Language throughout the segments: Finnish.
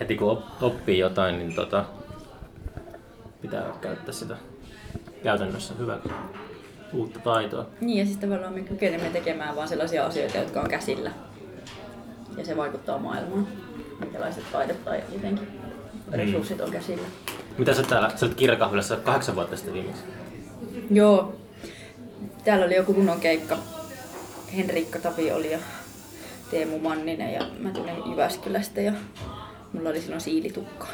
heti kun op- oppii jotain, niin tota, pitää käyttää sitä käytännössä hyväksi uutta taitoa. Niin ja siis tavallaan me kykenemme tekemään vaan sellaisia asioita, jotka on käsillä. Ja se vaikuttaa maailmaan. Minkälaiset taidot tai jotenkin resurssit on käsillä. Mitä sä täällä, sä olet kirjakahvilassa kahdeksan vuotta sitten viimeksi? Joo. Täällä oli joku kunnon keikka. Henrikka Tavi oli ja Teemu Manninen ja mä tulin Jyväskylästä ja mulla oli silloin siilitukka.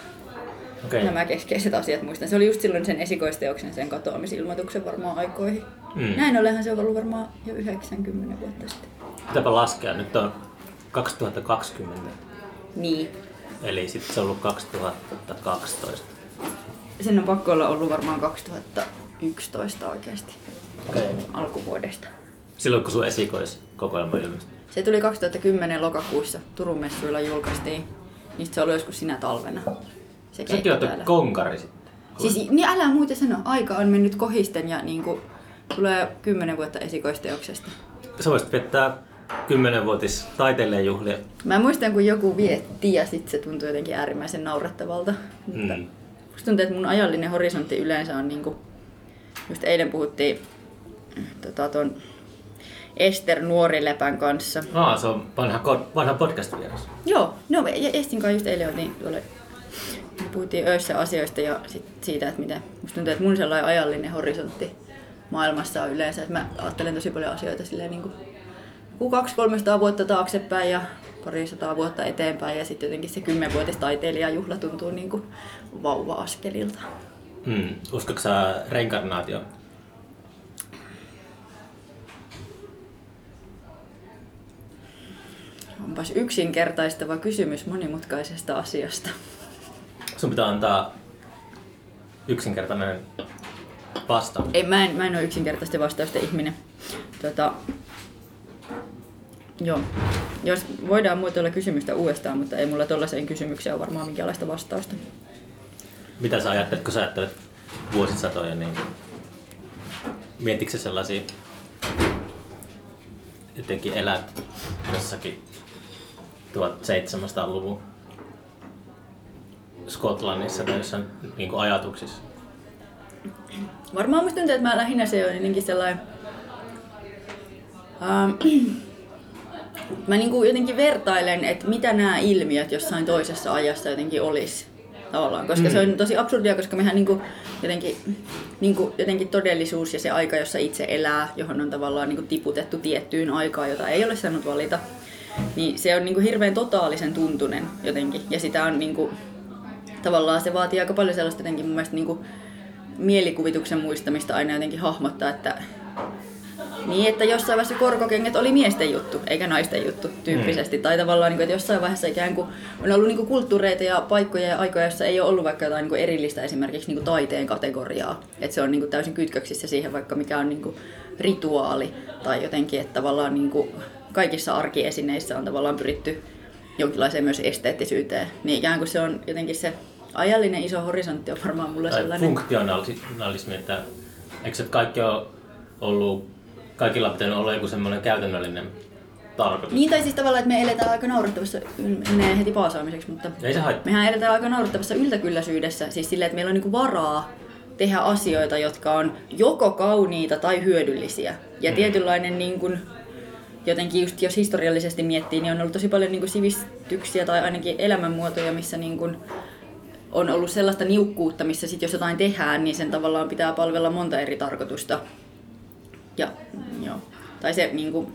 Okei. Nämä keskeiset asiat muistan. Se oli just silloin sen esikoisteoksen, sen katoamisilmoituksen varmaan aikoihin. Mm. Näin ollenhan se on ollut varmaan jo 90 vuotta sitten. Pitääpä laskea, nyt on 2020, Niin. eli sitten se on ollut 2012. Sen on pakko olla ollut varmaan 2011 oikeasti. Okei. Alkuvuodesta. Silloin kun sun esikoiskokoelma ilmestyi. Se tuli 2010 lokakuussa. Turun messuilla julkaistiin. Niistä se oli joskus sinä talvena. Se oot täällä. konkari sitten. Siis, niin älä muuten sano, aika on mennyt kohisten ja niinku, tulee 10 vuotta esikoisteoksesta. Sä voisit viettää 10-vuotis taiteilijajuhlia. Mä muistan, kun joku vietti ja sit se tuntui jotenkin äärimmäisen naurettavalta. Mutta Mm. musta tuntuu, että mun ajallinen horisontti yleensä on niinku, just eilen puhuttiin tota, ton Ester Nuorilepän kanssa. Aa, se on vanha, vanha podcast-vieras. Joo, no ja Estin kanssa just eilen oltiin tuolla, me puhuttiin öissä asioista ja sit siitä, että miten musta tuntuu, että mun sellainen ajallinen horisontti maailmassa on yleensä, että mä ajattelen tosi paljon asioita silleen niin kuin 200-300 vuotta taaksepäin ja parisataa vuotta eteenpäin ja sitten jotenkin se kymmenvuotis taiteilijajuhla tuntuu niin kuin vauva-askelilta. Mm. Uskotko sä reinkarnaatio? Onpas yksinkertaistava kysymys monimutkaisesta asiasta. Sun pitää antaa yksinkertainen vastaus. Ei, mä en, mä en ole yksinkertaisesti vastausten ihminen. Tota, joo. Jos voidaan muotoilla kysymystä uudestaan, mutta ei mulla tollaiseen kysymykseen ole varmaan minkäänlaista vastausta. Mitä sä ajattelet, kun sä ajattelet vuosisatoja, niin mietitkö sä sellaisia, jotenkin elät jossakin 1700-luvun Skotlannissa tai jossain niin kuin ajatuksissa? Varmaan musta tuntuu, että mä lähinnä se on jotenkin sellainen... Ähm, mä niinku jotenkin vertailen, että mitä nämä ilmiöt jossain toisessa ajassa jotenkin olisi tavallaan. Koska Mm. se on tosi absurdia, koska mehän niinku jotenkin, niinku jotenkin todellisuus ja se aika, jossa itse elää, johon on tavallaan niinku tiputettu tiettyyn aikaan, jota ei ole saanut valita, niin se on niinku hirveän totaalisen tuntunen jotenkin. Ja sitä on niinku, tavallaan se vaatii aika paljon sellaista jotenkin mun mielestä niinku mielikuvituksen muistamista aina jotenkin hahmottaa, että niin, että jossain vaiheessa korkokengät oli miesten juttu, eikä naisten juttu tyyppisesti. Mm. Tai tavallaan, niin kuin, että jossain vaiheessa ikään kuin on ollut niin kuin kulttuureita ja paikkoja ja aikoja, joissa ei ole ollut vaikka jotain niin kuin erillistä esimerkiksi niin kuin taiteen kategoriaa. Että se on niin kuin täysin kytköksissä siihen vaikka mikä on niin kuin rituaali tai jotenkin, että tavallaan niin kuin kaikissa arkiesineissä on tavallaan pyritty jonkinlaiseen myös esteettisyyteen. Niin ikään kuin se on jotenkin se ajallinen iso horisontti on varmaan mulle Tai sellainen... funktionalismi, että eikö se kaikki ole ollut, kaikilla pitänyt olla joku semmoinen käytännöllinen tarkoitus? Niin, tai siis tavallaan, että me eletään aika naurettavassa, menee heti paasaamiseksi, mutta Ei se haittaa. mehän eletään aika naurettavassa yltäkylläisyydessä, siis silleen, että meillä on niinku varaa tehdä asioita, jotka on joko kauniita tai hyödyllisiä. Ja Mm. tietynlainen niin kuin, jotenkin just jos historiallisesti miettii, niin on ollut tosi paljon niin kuin sivistyksiä tai ainakin elämänmuotoja, missä niin kuin on ollut sellaista niukkuutta, missä sit jos jotain tehdään, niin sen tavallaan pitää palvella monta eri tarkoitusta. Ja, joo. Tai se niin kuin,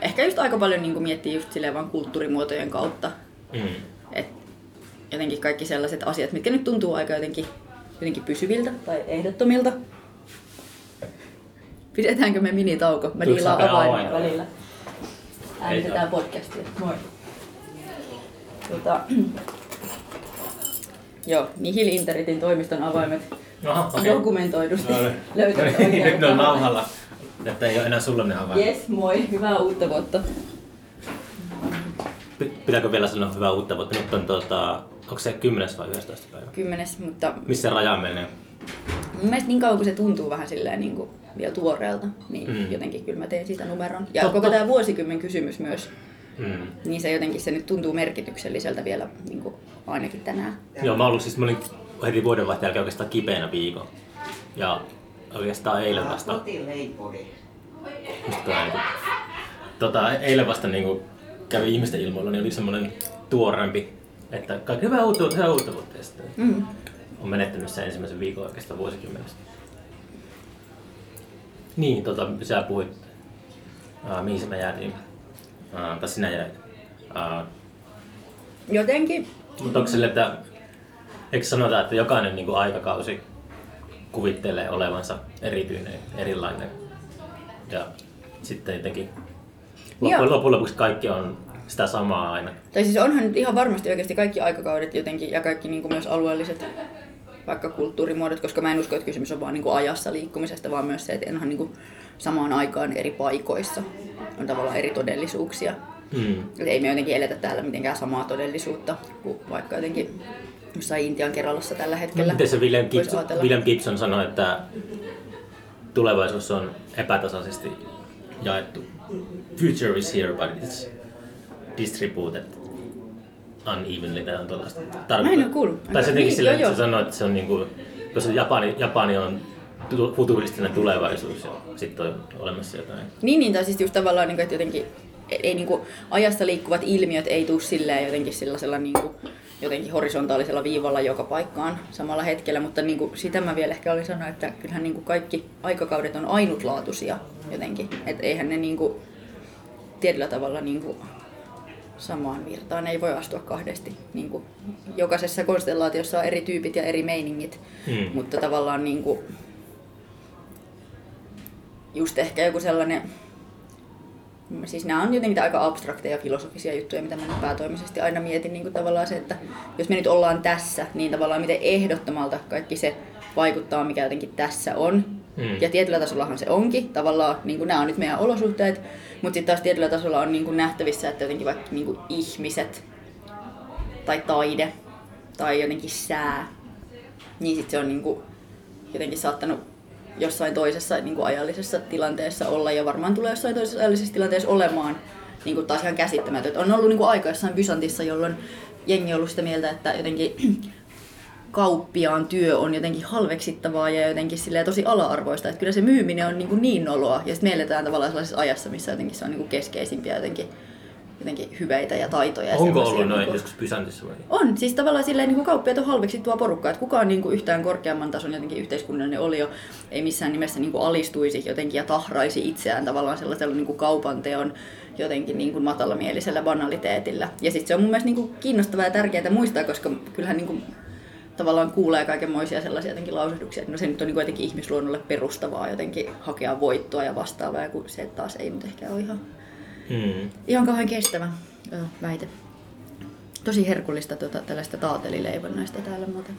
ehkä just aika paljon niin kuin miettii just silleen vaan kulttuurimuotojen kautta. Mm. Et jotenkin kaikki sellaiset asiat, mitkä nyt tuntuu aika jotenkin, jotenkin pysyviltä tai ehdottomilta. Pidetäänkö me minitauko? Mä diilaan avaimia välillä. Äänitetään podcastia. Moi. Tota, joo, Nihil Interitin toimiston avaimet Aha, okei. dokumentoidusti No niin. löytävät Nyt oikean ne on nauhalla. Että ei ole enää sulla ne havainnut. Yes, moi. Hyvää uutta vuotta. Pitääkö vielä sanoa hyvää uutta vuotta? Nyt on tota, onko se 10 vai 11 päivä? Kymmenes, mutta Missä raja menee? Mun mielestä niin kauan kun se tuntuu vähän silleen niin kuin vielä tuoreelta, niin Mm. jotenkin kyllä mä teen siitä numeron. Ja Totta. koko tämä vuosikymmen kysymys myös, Mm. niin se jotenkin se nyt tuntuu merkitykselliseltä vielä niin kuin ainakin tänään. Joo, mä, ollut, siis, mä olin heti vuodenvaihteen jälkeen oikeastaan kipeänä viikon. Ja oikeastaan eilen vasta... Niinku- Tota, eilen vasta niinku kävi ihmisten ilmoilla, niin oli semmoinen tuorempi, että kaikki hyvää uutta vuotta, hyvää uutta vuotta. Ja sitten Mm. on menettänyt sen ensimmäisen viikon oikeastaan vuosikymmenestä. Niin, tota, sä puhuit, uh, mihin me jäätiin, uh, tai sinä jäit. Uh, Jotenkin, mutta onko sille, että eikö sanota, että jokainen niin kuin aikakausi kuvittelee olevansa erityinen, erilainen ja sitten jotenkin loppujen, loppujen lopuksi kaikki on sitä samaa aina. tai siis onhan nyt ihan varmasti oikeasti kaikki aikakaudet jotenkin ja kaikki niin kuin myös alueelliset vaikka kulttuurimuodot, koska mä en usko, että kysymys on vaan niin kuin ajassa liikkumisesta, vaan myös se, että onhan niin kuin samaan aikaan eri paikoissa on tavallaan eri todellisuuksia. Mm. Et ei me jotenkin eletä täällä mitenkään samaa todellisuutta kuin vaikka jotenkin jossain Intian Keralassa tällä hetkellä. Miten se William Gibson, ajatella. William Gibson sanoi, että tulevaisuus on epätasaisesti jaettu. Future is here, but it's distributed unevenly. Tai on tuollaista Mä en oo kuullut. Tai se jotenkin Niin, silleen, että se joo. sanoi, että se on niinku, koska Japani, Japani on tu- futuristinen tulevaisuus ja sitten on olemassa jotain. Niin, niin, tai siis just tavallaan, niin kuin, että jotenkin ei, niin kuin, ajassa liikkuvat ilmiöt ei tule silleen jotenkin sellaisella niin kuin, jotenkin horisontaalisella viivalla joka paikkaan samalla hetkellä, mutta niin kuin, sitä mä vielä ehkä olin sanoa, että kyllähän niin kuin kaikki aikakaudet on ainutlaatuisia jotenkin, että eihän ne niin kuin, tietyllä tavalla niin kuin, samaan virtaan ei voi astua kahdesti. Niin kuin, jokaisessa konstellaatiossa on eri tyypit ja eri meiningit, Hmm. mutta tavallaan niin kuin, just ehkä joku sellainen, siis nämä on jotenkin aika abstrakteja filosofisia juttuja, mitä mä nyt päätoimisesti aina mietin, niin kuin tavallaan se, että jos me nyt ollaan tässä, niin tavallaan miten ehdottomalta kaikki se vaikuttaa, mikä jotenkin tässä on. Mm. Ja tietyllä tasollahan se onkin, tavallaan niin kuin nämä on nyt meidän olosuhteet, mutta sitten taas tietyllä tasolla on niin kuin nähtävissä, että jotenkin vaikka niin kuin ihmiset tai taide tai jotenkin sää, niin sitten se on niin kuin jotenkin saattanut jossain toisessa niin kuin ajallisessa tilanteessa olla ja varmaan tulee jossain toisessa ajallisessa tilanteessa olemaan niin kuin taas ihan käsittämätöntä. On ollut niin kuin aika jossain Bysantissa, jolloin jengi on ollut sitä mieltä, että jotenkin kauppiaan työ on jotenkin halveksittavaa ja jotenkin silleen tosi ala-arvoista. Että kyllä se myyminen on niin, kuin niin noloa ja sitten me eletään tavallaan sellaisessa ajassa, missä jotenkin se on niin kuin keskeisimpiä jotenkin, jotenkin hyveitä ja taitoja. Ja Onko sellaisia ollut noin niin kuin- joskus Pysantissa vai? on, siis tavallaan silleen niin kuin kauppiaat on halveksittua porukkaa, että kukaan niin kuin yhtään korkeamman tason jotenkin yhteiskunnallinen olio ei missään nimessä niin kuin alistuisi jotenkin ja tahraisi itseään tavallaan sellaisella niin kuin kaupanteon jotenkin niin kuin matalamielisellä banaliteetillä. Ja sitten se on mun mielestä niin kuin kiinnostavaa ja tärkeää muistaa, koska kyllähän niin kuin tavallaan kuulee kaikenmoisia sellaisia jotenkin lausuhduksia, että no se nyt on niin jotenkin ihmisluonnolle perustavaa jotenkin hakea voittoa ja vastaavaa, ja kun se taas ei nyt ehkä ole ihan, Mm. ihan kauhean kestävä väite. Tosi herkullista tuota, tällaista taatelileivonnaista täällä muuten.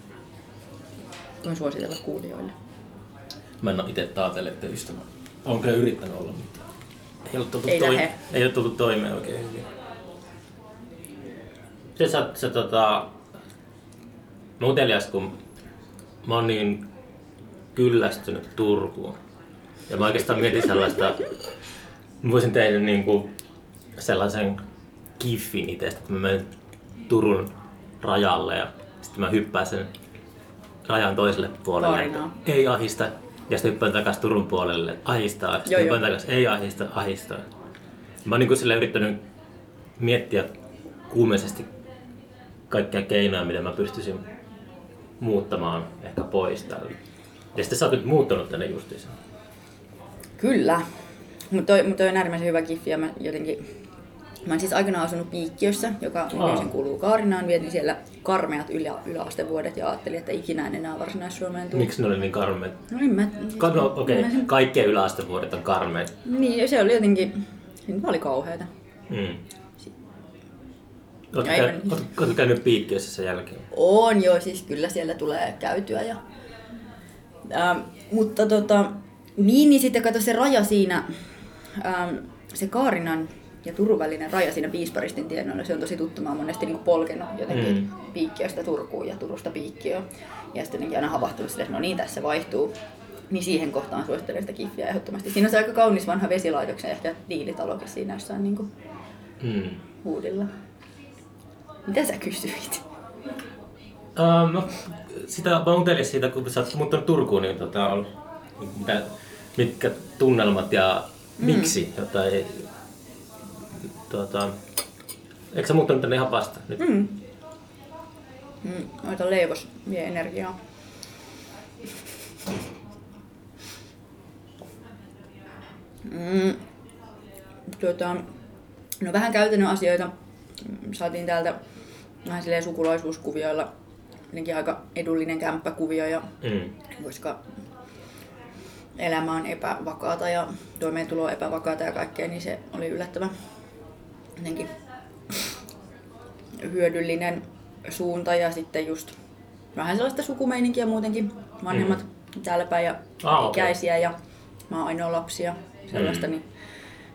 Voin suositella kuulijoille. Mä en ole itse taatellut töistä. Olen kyllä yrittänyt olla, mutta ei ole tullut, Ei lähe. ei ole tullut toimeen oikein hyvin. Se, sä, se tota, utelias, kun mä oon niin kyllästynyt Turkuun. Ja mä oikeastaan mietin sellaista, mä voisin tehdä niinku sellaisen kiffin itsestä, että mä menen Turun rajalle ja sitten mä hyppään sen rajan toiselle puolelle. Kaarinaa. Ei ahista. Ja sitten hyppään takaisin Turun puolelle. Ahistaa. Joo, Sitten hyppään takaisin. Ei ahista. Ahistaa. Mä oon niin sille yrittänyt miettiä kuumeisesti kaikkia keinoja, mitä mä pystyisin muuttamaan ehkä pois täältä. Ja sitten sä oot nyt muuttanut tänne justiinsa. Kyllä. Mutta toi, mut toi on äärimmäisen hyvä kiffi ja mä jotenkin... Mä oon siis aikanaan asunut Piikkiössä, joka nykyisin kuuluu Kaarinaan. Vietin siellä karmeat ylä, yläastevuodet ja ajattelin, että ikinä en enää varsinais-Suomeen tule. Miksi ne oli niin karmeet? No en mä... Ka- No okei, mä sen- kaikkien yläastevuodet on karmeet. Niin, se oli jotenkin... Se oli kauheata. Mm. Oletko käy, käynyt piikkiössä sen jälkeen? On joo, siis kyllä siellä tulee käytyä. Ja, ähm, mutta tota, niin, niin sitten kato se raja siinä, ähm, se Kaarinan ja Turun välinen raja siinä Piisparistin tienoilla, se on tosi tuttu. Mä oon monesti niin polkenut jotenkin Mm. Piikkiöstä Turkuun ja Turusta Piikkiöön. Ja sitten aina havahtunut silleen, että no niin, tässä vaihtuu. Niin siihen kohtaan suosittelen sitä kiffiä ehdottomasti. Siinä on se aika kaunis vanha vesilaitoksen ehkä diilitalokin siinä jossain niin kuin Mm. huudilla. Mitä sä kysyit? Uh, no, sitä vaan utelin siitä, kun sä oot muuttanut Turkuun, niin tota, on, mitä, mitkä tunnelmat ja mm. miksi, jota ei, tuota, eikö sä muuttanut tänne ihan vasta nyt? Mm. Mm, noita leivos vie energiaa. Mm. Tuota, no vähän käytännön asioita saatiin täältä vähän silleen sukulaisuuskuvioilla jotenkin aika edullinen kämppäkuvio, ja, mm. koska elämä on epävakaata ja toimeentulo on epävakaata ja kaikkea, niin se oli yllättävän jotenkin hyödyllinen suunta ja sitten just vähän sellaista sukumeininkiä muutenkin. Vanhemmat mm. täällä päin ja ah, ikäisiä ja mä oon ainoa lapsia. Sellaista mm.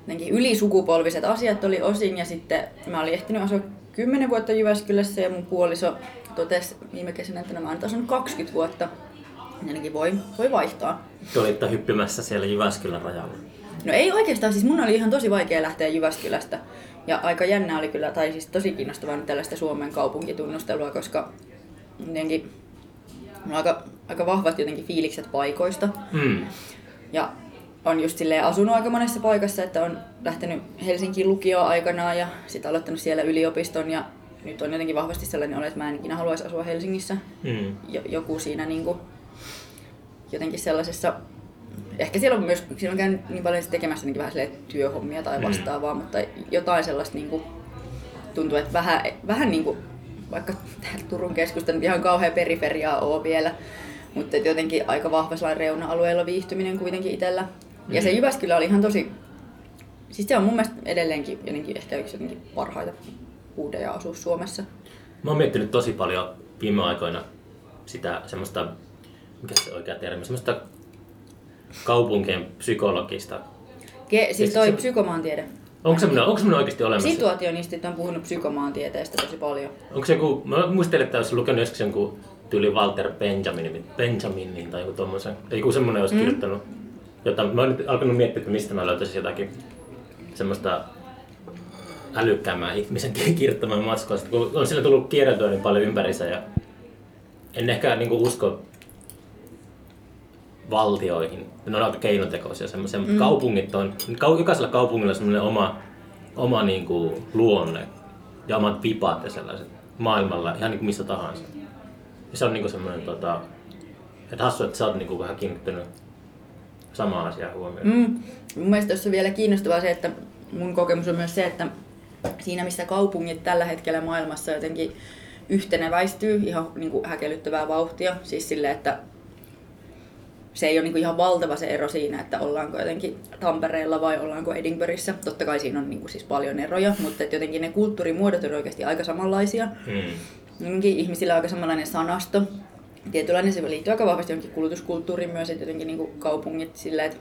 niin ylisukupolviset asiat oli osin ja sitten mä olin ehtinyt asua 10 vuotta Jyväskylässä ja mun puoliso totesi viime kesänä, että nämä on taas 20 vuotta. Ainakin voi, voi vaihtaa. Te olitte hyppimässä siellä Jyväskylän rajalla. No ei oikeastaan, siis mun oli ihan tosi vaikea lähteä Jyväskylästä. Ja aika jännä oli kyllä, tai siis tosi kiinnostavaa tällaista Suomen kaupunkitunnustelua, koska jotenkin on aika, aika vahvat jotenkin fiilikset paikoista. Mm. Ja on just silleen asunut aika monessa paikassa, että on lähtenyt Helsinkiin lukioon aikanaan ja sitten aloittanut siellä yliopiston ja nyt on jotenkin vahvasti sellainen olo, että mä en ikinä haluaisi asua Helsingissä. Mm. Joku siinä niin kuin, jotenkin sellaisessa ehkä siellä on myös siellä on käynyt niin paljon tekemässä niin vähän työhommia tai mm. vastaavaa, mm. mutta jotain sellaista niin kuin, tuntuu, että vähän, vähän niin kuin, vaikka täällä Turun keskusta nyt ihan kauhean periferiaa ole vielä, mutta jotenkin aika vahva reuna-alueella viihtyminen kuitenkin itsellä. Mm. Ja se mm. Jyväskylä oli ihan tosi, siis se on mun mielestä edelleenkin jotenkin ehkä yksi jotenkin parhaita uudeja asua Suomessa. Mä oon miettinyt tosi paljon viime aikoina sitä semmoista, mikä se oikea termi, semmoista kaupunkien psykologista. Ke, siis toi se, psykomaantiede. Onko semmoinen, onko semmoinen oikeasti olemassa? Situationistit on puhunut psykomaantieteestä tosi paljon. Onko se joku, mä muistelin, että olisi lukenut joskus jonkun tyyli Walter Benjamin, Benjaminin tai joku tommosen. Joku semmoinen olisi mm. kirjoittanut. Jota, mä oon nyt alkanut miettiä, että mistä mä löytäisin jotakin semmoista älykkäämään ihmisen kirjoittamaan matskua, kun on sillä tullut kierreltyä niin paljon ympärissä ja en ehkä niin kuin usko valtioihin. Ne on aika keinotekoisia semmoisia, mutta mm. kaupungit on, jokaisella kaupungilla on semmoinen oma, oma niin kuin luonne ja omat pipat ja sellaiset maailmalla, ihan niin kuin missä tahansa. Ja se on niin kuin semmoinen, tota, että hassu, että sä oot niin kuin vähän kiinnittänyt samaa asiaa huomioon. Mm. Mun mielestä tässä on vielä kiinnostavaa se, että mun kokemus on myös se, että siinä missä kaupungit tällä hetkellä maailmassa jotenkin yhteneväistyy ihan niin kuin häkellyttävää vauhtia. Siis sille, että se ei ole niin kuin ihan valtava se ero siinä, että ollaanko jotenkin Tampereella vai ollaanko Edinburghissa. Totta kai siinä on niin kuin siis paljon eroja, mutta että jotenkin ne kulttuurimuodot on oikeasti aika samanlaisia. Hmm. ihmisillä on aika samanlainen sanasto. Tietynlainen se liittyy aika vahvasti johonkin kulutuskulttuuriin myös, että jotenkin niin kuin kaupungit sillä, että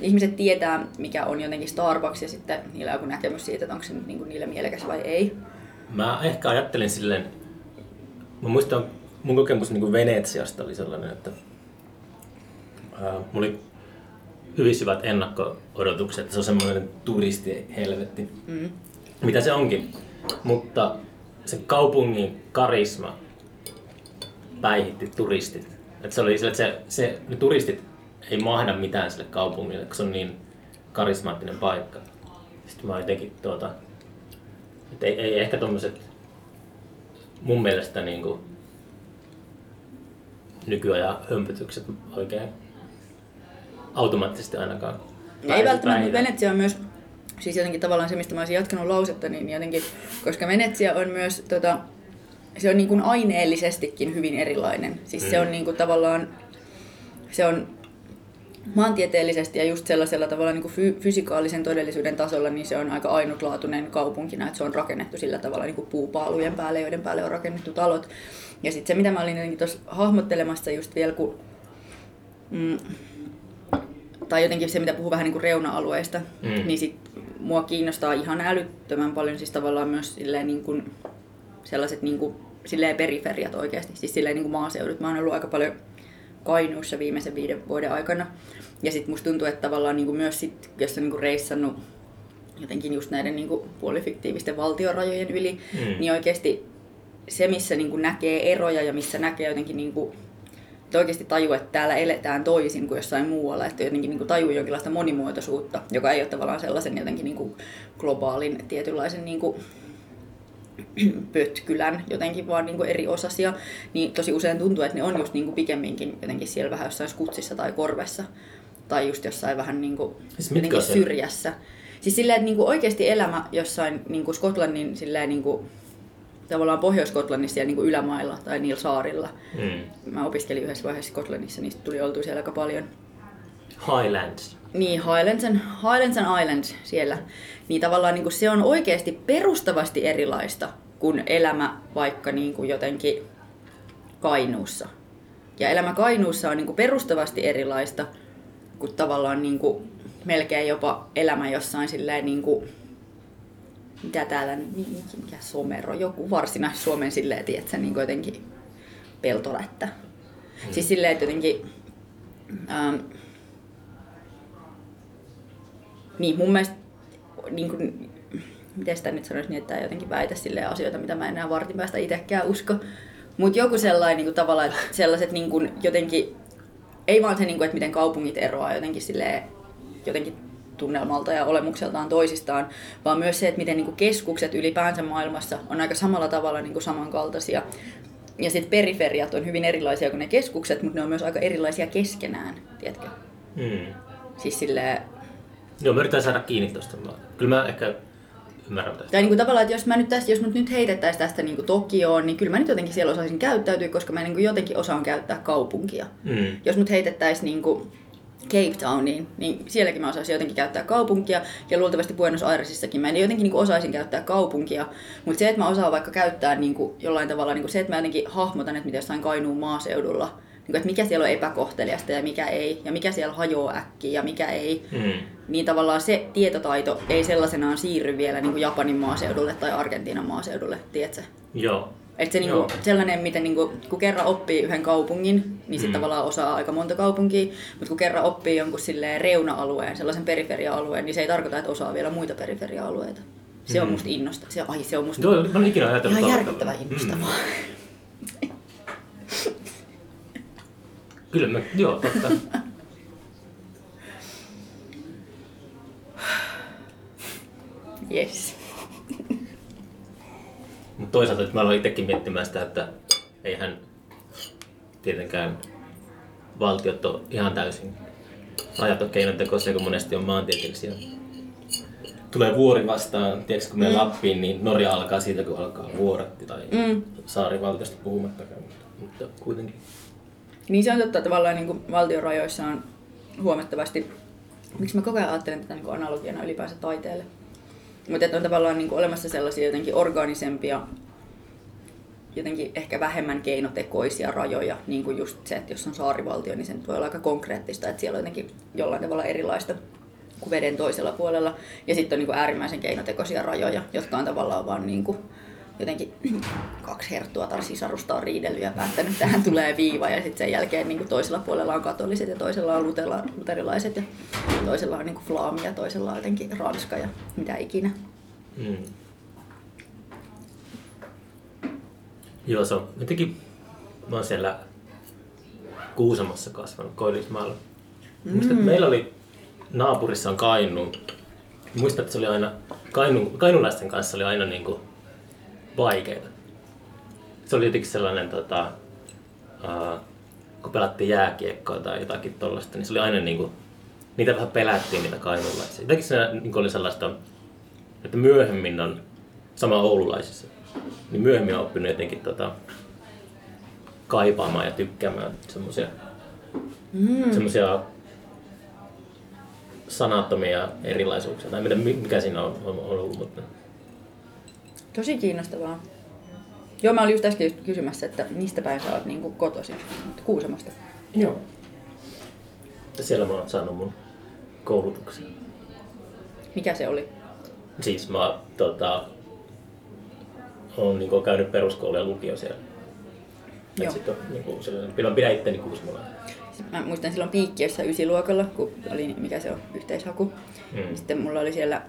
ihmiset tietää, mikä on jotenkin Starbucks ja sitten niillä on joku näkemys siitä, että onko se niin kuin niille mielekäs vai ei. Mä ehkä ajattelin silleen, mä muistan mun kokemus niin kuin Venetsiasta oli sellainen, että ää, mulla oli hyvin syvät ennakko-odotukset, se on semmoinen turistihelvetti, mm. mitä se onkin. Mutta se kaupungin karisma päihitti turistit. Et se oli sille, että se, se, ne turistit ei mahda mitään sille kaupungille, koska se on niin karismaattinen paikka. Sitten mä jotenkin tuota, että ei, ei ehkä tommoset mun mielestä niin kuin, nykyajan hömpötykset oikein automaattisesti ainakaan. Ei välttämättä, Venetsia on myös siis jotenkin tavallaan se, mistä mä olisin jatkanut lausetta, niin jotenkin, koska Venetsia on myös, tota, se on niin kuin aineellisestikin hyvin erilainen. Siis mm. se on niin kuin tavallaan, se on maantieteellisesti ja just sellaisella tavalla niin kuin fy- fysikaalisen todellisuuden tasolla, niin se on aika ainutlaatuinen kaupunkina, että se on rakennettu sillä tavalla niin kuin puupaalujen päälle, joiden päälle on rakennettu talot. Ja sitten se, mitä mä olin jotenkin tuossa hahmottelemassa just vielä, kun, mm, tai jotenkin se, mitä puhuu vähän niin kuin reuna-alueista, mm. niin sit mua kiinnostaa ihan älyttömän paljon siis tavallaan myös silleen niin kuin sellaiset niin kuin, silleen periferiat oikeasti, siis silleen niin kuin maaseudut. Mä oon ollut aika paljon Kainuussa viimeisen viiden vuoden aikana. Ja sitten musta tuntuu, että tavallaan niin kuin myös sit, jos on niin kuin reissannut jotenkin just näiden niin kuin puolifiktiivisten valtiorajojen yli, mm. niin oikeasti se, missä niin kuin näkee eroja ja missä näkee jotenkin niin kuin, että oikeasti tajuu, että täällä eletään toisin kuin jossain muualla, että jotenkin niin kuin tajuu jonkinlaista monimuotoisuutta, joka ei ole tavallaan sellaisen jotenkin niin kuin globaalin tietynlaisen niin kuin pötkylän jotenkin vaan niin kuin eri osasia, niin tosi usein tuntuu, että ne on just niin kuin pikemminkin jotenkin siellä vähän jossain skutsissa tai korvessa tai just jossain vähän niin kuin Siis syrjässä. Siis silleen, että niin kuin oikeasti elämä jossain niin kuin Skotlannin silleen niin kuin, tavallaan Pohjois-Skotlannissa siellä niin kuin ylämailla tai niillä saarilla. Mm. Mä opiskelin yhdessä vaiheessa Skotlannissa, niin tuli oltu siellä aika paljon. Highlands. Niin, Highlands and, Highlands and Islands siellä. Niin tavallaan niin kuin se on oikeasti perustavasti erilaista kuin elämä vaikka niin kuin jotenkin Kainuussa. Ja elämä Kainuussa on niin kuin perustavasti erilaista kuin tavallaan niin kuin melkein jopa elämä jossain silleen niin kuin, mitä täällä, mikä somero, joku varsinais Suomen silleen, tiedätkö, niin kuin jotenkin peltolättä. Siis silleen, että jotenkin, ähm, niin mun mielestä, niin kuin, miten sitä nyt sanoisi, niin että tämä jotenkin väitä silleen asioita, mitä mä en enää vartin päästä itsekään usko. Mutta joku sellainen niin kuin, tavallaan, että sellaiset niin kuin, jotenkin, ei vaan se, niin kuin, että miten kaupungit eroaa jotenkin silleen, jotenkin tunnelmalta ja olemukseltaan toisistaan, vaan myös se, että miten niin kuin keskukset ylipäänsä maailmassa on aika samalla tavalla niin kuin samankaltaisia. Ja sitten periferiat on hyvin erilaisia kuin ne keskukset, mutta ne on myös aika erilaisia keskenään, tiedätkö? Mm. Siis silleen, Joo, mä yritän saada kiinni tosta. Mä- Kyllä mä ehkä ymmärrän tästä. Tai niin kuin tavallaan, että jos, mä nyt tästä, jos mut nyt heitettäisiin tästä niin kuin Tokioon, niin kyllä mä nyt jotenkin siellä osaisin käyttäytyä, koska mä niin kuin jotenkin osaan käyttää kaupunkia. Mm. Jos mut heitettäisiin niin kuin Cape Towniin, niin sielläkin mä osaisin jotenkin käyttää kaupunkia. Ja luultavasti Buenos Airesissakin mä jotenkin niin osaisin käyttää kaupunkia. Mutta se, että mä osaan vaikka käyttää niin kuin jollain tavalla, niin kuin se, että mä jotenkin hahmotan, että mitä jossain Kainuun maaseudulla, niin kuin, että mikä siellä on epäkohteliasta ja mikä ei, ja mikä siellä hajoaa äkkiä ja mikä ei, Mm. Niin tavallaan se tietotaito ei sellaisenaan siirry vielä niin kuin Japanin maaseudulle tai Argentiinan maaseudulle, tiedätkö? Joo. Että se Joo. niinku, sellainen, miten niinku, kun kerran oppii yhden kaupungin, niin sitten Mm. tavallaan osaa aika monta kaupunkia, mutta kun kerran oppii jonkun silleen reuna-alueen, sellaisen periferia-alueen, niin se ei tarkoita, että osaa vielä muita periferia-alueita. Se on Mm. musta innosta. Se, ai, se on musta Joo, mä en ikinä ajatellut ihan järkyttävän innostavaa. Mm. Kyllä mä, joo, totta. Yes. Mutta toisaalta että mä aloin itsekin miettimään sitä, että eihän tietenkään valtiot ole ihan täysin ajaton keinotekoisia, kun monesti on maantieteellisiä. Tulee vuori vastaan, tiedätkö, kun menee Lappiin, niin Norja alkaa siitä, kun alkaa vuoret tai Mm. saarivaltiosta puhumattakaan, mutta, mutta kuitenkin. Niin se on totta, että tavallaan niin kuin valtion rajoissa on huomattavasti, miksi mä koko ajan ajattelen tätä niin analogiana ylipäänsä taiteelle. Mutta on tavallaan niin kuin olemassa sellaisia jotenkin orgaanisempia, jotenkin ehkä vähemmän keinotekoisia rajoja, niin kuin just se, että jos on saarivaltio, niin se nyt voi olla aika konkreettista, että siellä on jotenkin jollain tavalla erilaista kuin veden toisella puolella. Ja sitten on niin kuin äärimmäisen keinotekoisia rajoja, jotka on tavallaan vaan niin kuin jotenkin kaksi herttua tai sisarusta on riidellyt ja päättänyt, että tähän tulee viiva ja sitten sen jälkeen niin toisella puolella on katoliset ja toisella on lutela, luterilaiset ja toisella on niin flaami ja toisella on jotenkin ranska ja mitä ikinä. Mm. Joo, se on jotenkin, mä oon siellä Kuusamossa kasvanut, Koillismaalla. Mm. Muistan, että meillä oli naapurissa on Kainu. Muistan, että se oli aina, Kainu, kainulaisten kanssa oli aina niin kuin vaikeita. Se oli jotenkin sellainen, tota, uh, kun pelattiin jääkiekkoa tai jotakin tollaista, niin se oli aina niin kuin, niitä vähän pelättiin niitä kainulaisia. Jotenkin se niin oli sellaista, että myöhemmin on sama oululaisissa, niin myöhemmin on oppinut jotenkin tota, kaipaamaan ja tykkäämään semmoisia mm. semmoisia sanattomia erilaisuuksia, tai mitä, mikä siinä on, on, on ollut, mutta Tosi kiinnostavaa. Joo, mä olin just äsken kysymässä, että mistä päin sä oot niin kotoisin? Kuusamosta. Joo. Ja siellä mä oon saanut mun koulutuksen. Mikä se oli? Siis mä tota, oon niinku käynyt peruskoulu ja lukio siellä. Joo. Et sit on, niinku, sellainen, mä pidän itteni kuusmolla. Mä muistan silloin piikkiössä ysiluokalla, kun oli, mikä se on, yhteishaku. Mm. Sitten mulla oli siellä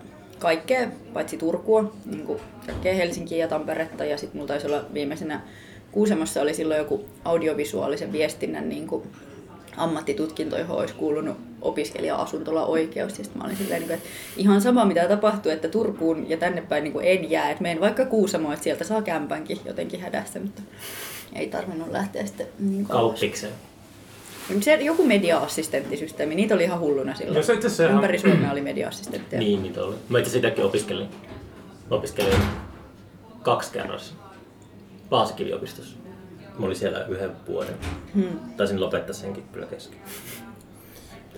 kaikkea, paitsi Turkua, niin kaikkea Helsinkiä ja Tamperetta. Ja sitten mulla taisi olla viimeisenä Kuusamossa oli silloin joku audiovisuaalisen viestinnän niin kuin ammattitutkinto, johon olisi kuulunut opiskelija-asuntola oikeus. Ja mä olin silleen, niin että ihan sama mitä tapahtuu, että Turkuun ja tänne päin niin kuin en jää. Että menen vaikka Kuusamoon, että sieltä saa kämpänkin jotenkin hädässä, mutta ei tarvinnut lähteä sitten niin kauas. Kauppikseen. Se joku media-assistenttisysteemi, niitä oli ihan hulluna silloin. Joo, se itse asiassa ihan- Ympäri Suomea oli media-assistentteja. Niin, niitä oli. Mä itse sitäkin opiskelin. Opiskelin kaksi kerrassa. Vaasakivi-opistossa. Mä olin siellä yhden vuoden. Hmm. Taisin lopettaa senkin kyllä kesken.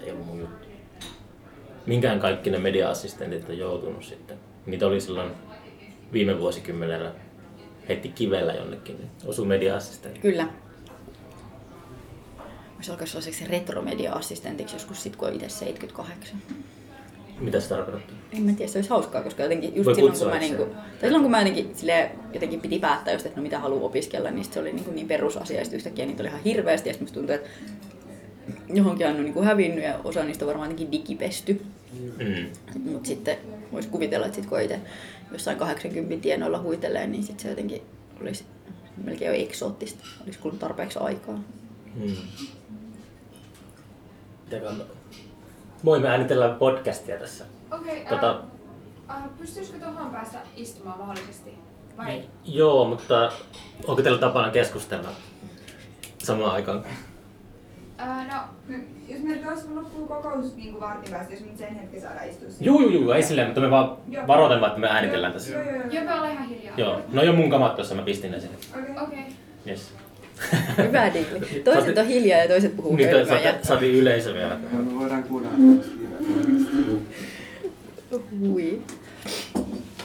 Ei ollut mun juttu. Minkään kaikki ne media-assistentit on joutunut sitten. Niitä oli silloin viime vuosikymmenellä heti kivellä jonnekin. Niin osui media-assistentti. Kyllä. Voisi alkaa sellaiseksi retromedia-assistentiksi joskus sit, kun on itse 78. Mitä se tarkoittaa? En mä tiedä, se olisi hauskaa, koska jotenkin just Voi silloin kun, mä niinku, tai silloin kun mä jotenkin, silleen, jotenkin piti päättää just, että no mitä haluaa opiskella, niin se oli niinku niin perusasia, ja yhtäkkiä niitä oli ihan hirveästi, ja sitten musta tuntui, että johonkin on niinku hävinnyt, ja osa niistä on varmaan jotenkin digipesty. Mm. Mutta sitten voisi kuvitella, että sit kun itse jossain 80 tienoilla huitelee, niin sit se jotenkin olisi melkein jo eksoottista. Olisi kulunut tarpeeksi aikaa. Mm. Mitäkään... Voimme äänitellä podcastia tässä. Okei, okay, Tota- tota... uh, pystyisikö tuohon päästä istumaan mahdollisesti? Vai? Joo, mutta onko teillä tapana keskustella samaan aikaan? No, jos meillä tuossa loppuu kokous niin kuin vartin päästä, jos me nyt sen hetken saadaan istua siinä. Juu, juu, juu, ei silleen, mutta me vaan Joo. varoitan vaan, että me äänitellään tässä. Joo, joo, joo. joo, me ollaan ihan hiljaa. Joo, no jo mun kamat tuossa, mä pistin ne sinne. Okei. Okei. Okay. Yes. Hyvä diili. Toiset on hiljaa ja toiset puhuu Nyt hölmöjä. saati, saatiin yleisö vielä. Me voidaan kuunnella. Hui.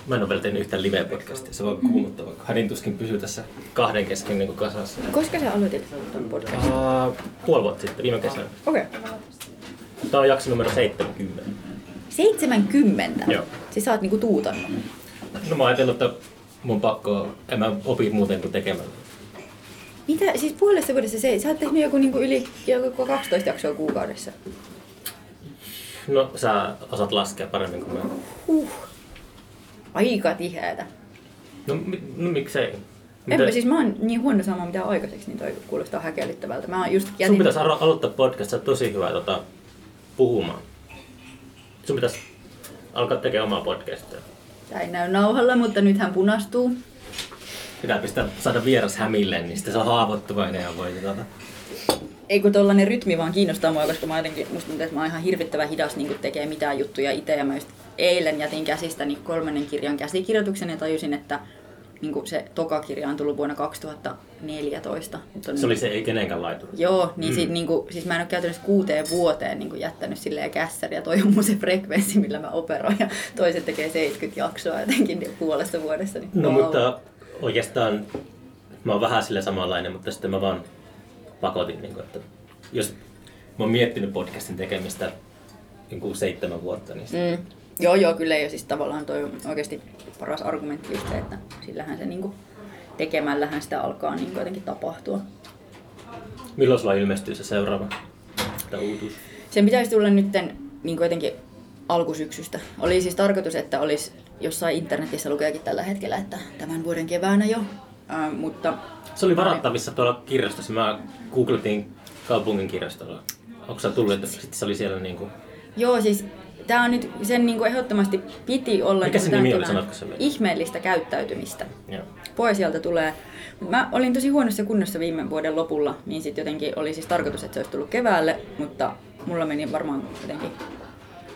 Mä en ole vielä tehnyt yhtään live-podcastia, se on kuumottava. Hädin tuskin pysyy tässä kahden kesken niin kasassa. Koska sä aloitit ton podcastin? Uh, puoli vuotta sitten, viime kesänä. Okei. Okay. Tämä on jakso numero 70. 70? Joo. Siis sä oot niinku tuutannut. No mä oon ajatellut, että mun pakko, en mä opi muuten kuin tekemällä. Mitä? Siis puolessa vuodessa se, sä oot tehnyt joku niinku yli joku 12 jaksoa kuukaudessa. No sä osaat laskea paremmin kuin mä. Huh. Aika tiheätä. No, mi, no miksei? Enpä siis mä oon niin huono saamaan mitään aikaiseksi, niin toi kuulostaa häkellyttävältä. Mä oon just Sun jätin... pitäisi alo- aloittaa podcast, sä oot tosi hyvä tota, puhumaan. Sun pitäisi alkaa tekemään omaa podcastia. Tää ei näy nauhalla, mutta nyt hän punastuu. Pitää pistää, saada vieras hämille, niin sitten se on haavoittuvainen ja voi tota... Ei kun tollanen rytmi vaan kiinnostaa mua, koska mä jotenkin, musta tuntuu, että mä oon ihan hirvittävän hidas niin tekee mitään juttuja itse. Ja mä just eilen jätin käsistäni kolmannen kirjan käsikirjoituksen ja tajusin, että niin se toka kirja on tullut vuonna 2014. Mutta Se oli se ei kenenkään laituri. Joo, niin, Mm. mm. sit, niinku, siis mä en ole käytännössä kuuteen vuoteen niinku, jättänyt silleen kässäriä. Toi on mun se frekvenssi, millä mä operoin. Ja toiset tekee 70 jaksoa jotenkin puolessa vuodessa. Niin No wow. mutta oikeastaan mä oon vähän sille samanlainen, mutta sitten mä vaan pakotin, niin kuin, että jos mä oon miettinyt podcastin tekemistä niin kuin seitsemän vuotta, niin mm. Mm. Joo, joo, kyllä. Ja siis tavallaan toi on oikeasti paras argumentti just se, että sillähän se niinku, tekemällähän sitä alkaa niinku jotenkin tapahtua. milloin sulla ilmestyy se seuraava tämä uutuus? Sen pitäisi tulla nytten niin jotenkin alkusyksystä. Oli siis tarkoitus, että olisi jossain internetissä lukeekin tällä hetkellä, että tämän vuoden keväänä jo. Äh, mutta Se oli varattavissa tuolla kirjastossa. Mä googletin kaupungin kirjastolla. Onko sä tullut, että sitten se oli siellä niinku... joo, siis tämä on nyt, sen niin ehdottomasti piti olla Mikä niinku se tämän nimi oli, sanotko vielä? ihmeellistä käyttäytymistä. Joo. Poesialta tulee. Mä olin tosi huonossa kunnossa viime vuoden lopulla, niin sitten jotenkin oli siis tarkoitus, että se olisi tullut keväälle, mutta mulla meni varmaan jotenkin,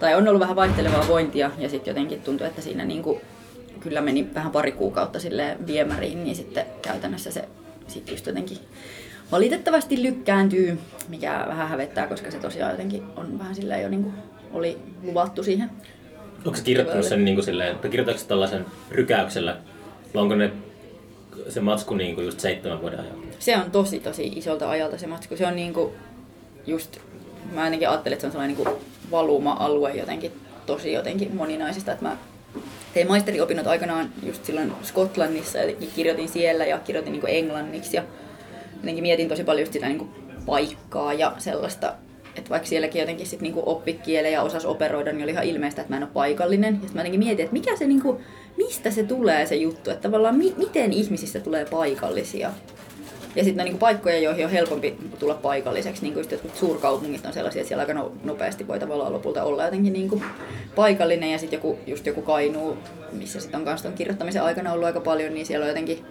tai on ollut vähän vaihtelevaa vointia ja sitten jotenkin tuntui, että siinä niinku, kyllä meni vähän pari kuukautta sille viemäriin, niin sitten käytännössä se sitten just jotenkin valitettavasti lykkääntyy, mikä vähän hävettää, koska se tosiaan jotenkin on vähän silleen jo niinku oli luvattu siihen. Onko se kirjoittanut sen niin kuin silleen, että kirjoitatko se tällaisen rykäyksellä? Vai onko ne se matsku niin kuin just seitsemän vuoden ajan? Se on tosi tosi isolta ajalta se matsku. Se on niinku just, mä ainakin ajattelin, että se on sellainen niinku valuma-alue jotenkin tosi jotenkin moninaisista. Että mä tein maisteriopinnot aikanaan just silloin Skotlannissa ja kirjoitin siellä ja kirjoitin niinku englanniksi ja jotenkin mietin tosi paljon just sitä niinku paikkaa ja sellaista että vaikka sielläkin jotenkin sit niinku oppi kielen ja osas operoida, niin oli ihan ilmeistä, että mä en ole paikallinen. Ja sitten mä jotenkin mietin, että mikä se niinku, mistä se tulee se juttu, että tavallaan mi- miten ihmisistä tulee paikallisia. Ja sitten on niinku paikkoja, joihin on helpompi tulla paikalliseksi. Niin kuin jotkut suurkaupungit on sellaisia, että siellä aika no- nopeasti voi tavallaan lopulta olla jotenkin niinku paikallinen. Ja sitten joku, just joku Kainuu, missä sitten on kanssa kirjoittamisen aikana ollut aika paljon, niin siellä on jotenkin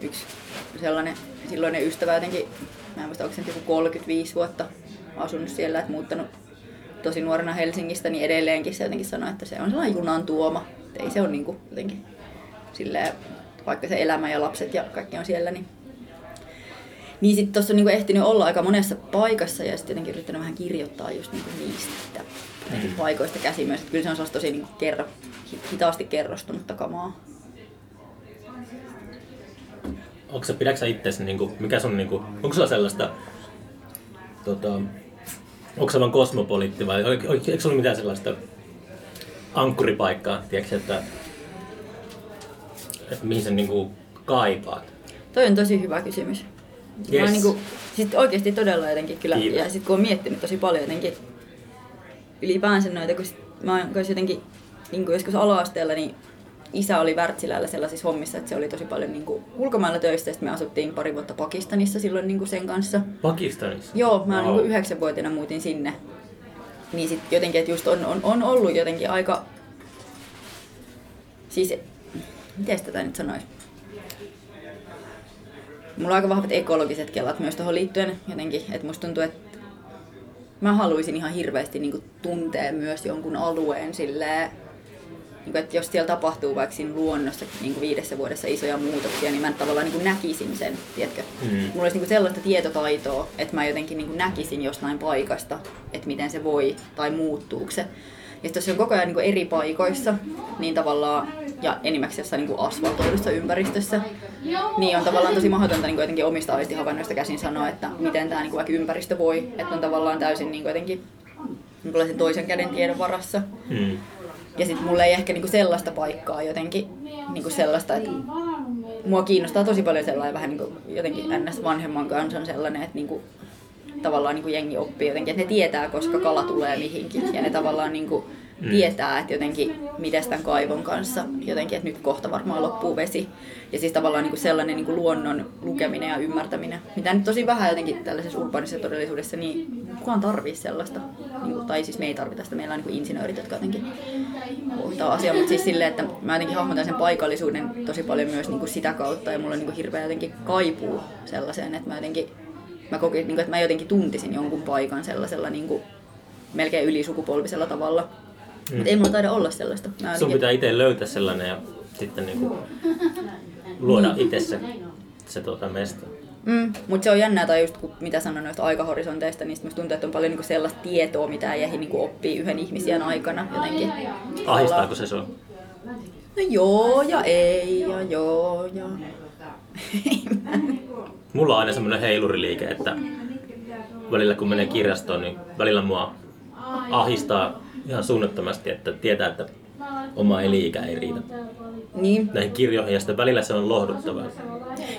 yksi sellainen silloinen ystävä jotenkin, mä en muista, onko se joku 35 vuotta asunut siellä, että muuttanut tosi nuorena Helsingistä, niin edelleenkin se jotenkin sanoi, että se on sellainen junan tuoma. Että ei se ole niin kuin jotenkin silleen, vaikka se elämä ja lapset ja kaikki on siellä, niin niin sitten tuossa on niinku ehtinyt olla aika monessa paikassa ja sitten jotenkin yrittänyt vähän kirjoittaa just niinku niistä jotenkin paikoista käsin myös. Että kyllä se on tosi niinku kerro, hi- hitaasti kerrostunutta kamaa. Onko sä, pidätkö sä niin kuin, mikä sun, niin kuin, onko sulla sellaista, tota, onko sä vaan kosmopoliitti vai eikö sulla mitään sellaista ankkuripaikkaa, tiedätkö, että, että mihin sä niin kuin, kaipaat? Toi on tosi hyvä kysymys. Mä Yes. oon niinku, sit oikeasti todella jotenkin kyllä, Kiitos. ja sit kun on miettinyt tosi paljon jotenkin ylipäänsä noita, kun sit, mä oon jotenkin niin kuin joskus ala-asteella, niin isä oli Wärtsilällä sellaisissa hommissa, että se oli tosi paljon niin kuin ulkomailla töissä, ja sit me asuttiin pari vuotta Pakistanissa silloin niin kuin sen kanssa. Pakistanissa? Joo, mä Wow. wow. niin yhdeksänvuotiaana muutin sinne. Niin sit jotenkin, että just on, on, on ollut jotenkin aika... Siis, miten tätä nyt sanoisi? Mulla on aika vahvat ekologiset kelat myös tuohon liittyen jotenkin, että musta tuntuu, että mä haluaisin ihan hirveästi niin tuntea myös jonkun alueen silleen, niin kuin, että jos siellä tapahtuu vaikka siinä luonnossa niin kuin viidessä vuodessa isoja muutoksia, niin mä tavallaan niin kuin näkisin sen, tiedätkö? Mm. Mulla olisi niin kuin sellaista tietotaitoa, että mä jotenkin niin kuin näkisin jostain paikasta, että miten se voi tai muuttuuko se. Ja jos se on koko ajan niin kuin eri paikoissa, niin tavallaan, ja enimmäkseen jossain niin kuin asfaltoidussa ympäristössä, niin on tavallaan tosi mahdotonta niin kuin jotenkin omista aistihavainnoista käsin sanoa, että miten tämä niin kuin vaikka ympäristö voi, että on tavallaan täysin niin kuin jotenkin jonkunlaisen toisen käden tiedon varassa. Mm. Ja sitten mulla ei ehkä niinku sellaista paikkaa jotenkin, niinku sellaista, että mua kiinnostaa tosi paljon sellainen vähän niinku jotenkin ns. vanhemman kansan sellainen, että niinku, tavallaan niinku jengi oppii jotenkin, että ne tietää, koska kala tulee mihinkin. Ja ne tavallaan niinku Mm. tietää, että jotenkin miten tämän kaivon kanssa, jotenkin, että nyt kohta varmaan loppuu vesi. Ja siis tavallaan niinku sellainen niinku luonnon lukeminen ja ymmärtäminen, mitä nyt tosi vähän jotenkin tällaisessa urbaanisessa todellisuudessa, niin kukaan tarvii sellaista. Niinku, tai siis me ei tarvita sitä, meillä on niinku insinöörit, jotka jotenkin hoitaa asiaa, mutta siis silleen, että mä jotenkin hahmotan sen paikallisuuden tosi paljon myös niin kuin sitä kautta ja mulla on niin kuin hirveä jotenkin kaipuu sellaiseen, että mä jotenkin, mä kokin, niin kuin, että mä jotenkin tuntisin jonkun paikan sellaisella niin kuin, melkein ylisukupolvisella tavalla. Mm. Mutta ei mulla taida olla sellaista. Mä Sun pitää itse löytää sellainen ja sitten niin kuin, luoda itse se, se tuota, mesta. Mm, mutta se on jännää, tai just kun mitä sanon noista aikahorisonteista, niin musta tuntuu, että on paljon niinku sellaista tietoa, mitä ei ehdi niinku oppii yhden ihmisiän aikana jotenkin. Ahistaako se sua? No joo ja ei ja joo ja... Mulla on aina semmoinen heiluriliike, että välillä kun menee kirjastoon, niin välillä mua ahistaa ihan suunnattomasti, että tietää, että oma eli-ikä ei riitä. Niin, näihin kirjoihin ja sitten välillä se on lohduttavaa.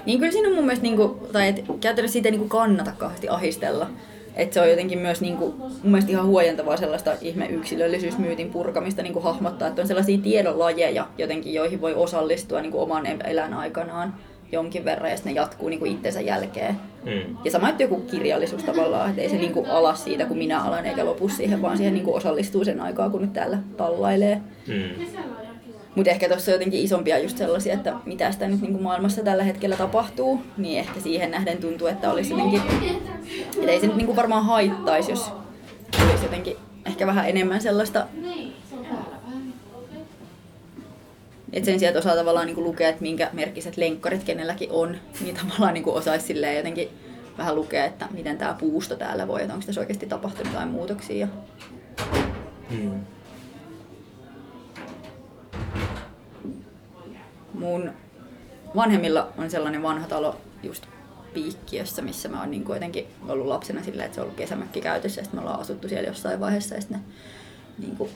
Niin kyllä siinä on mun mielestä, niinku, tai et, käytännössä siitä ei niinku kannata kauheasti ahistella. Et se on jotenkin myös niinku, mun mielestä ihan huojentavaa sellaista ihme yksilöllisyysmyytin purkamista niinku hahmottaa, että on sellaisia tiedonlajeja jotenkin, joihin voi osallistua niinku oman elän aikanaan jonkin verran ja sitten ne jatkuu niinku itsensä jälkeen. Mm. Ja sama että joku kirjallisuus tavallaan, että ei se niinku ala siitä, kun minä alan, eikä lopu siihen, vaan siihen niinku osallistuu sen aikaa, kun nyt täällä tallailee. Mm. Mutta ehkä tuossa on jotenkin isompia just sellaisia, että mitä sitä nyt niinku maailmassa tällä hetkellä tapahtuu, niin ehkä siihen nähden tuntuu, että olisi jotenkin, että ei se nyt niinku varmaan haittaisi, jos olisi jotenkin ehkä vähän enemmän sellaista, että sen sijaan, että osaa tavallaan niinku lukea, että minkä merkkiset lenkkarit kenelläkin on, niin tavallaan niinku osaisi silleen jotenkin vähän lukea, että miten tämä puusto täällä voi, että onko tässä oikeasti tapahtunut jotain muutoksia. Ja Mm. mun vanhemmilla on sellainen vanha talo just Piikkiössä, missä mä oon niin jotenkin ollut lapsena silleen, että se on ollut kesämökki käytössä ja sitten me ollaan asuttu siellä jossain vaiheessa ja sitten ne, niin kuin,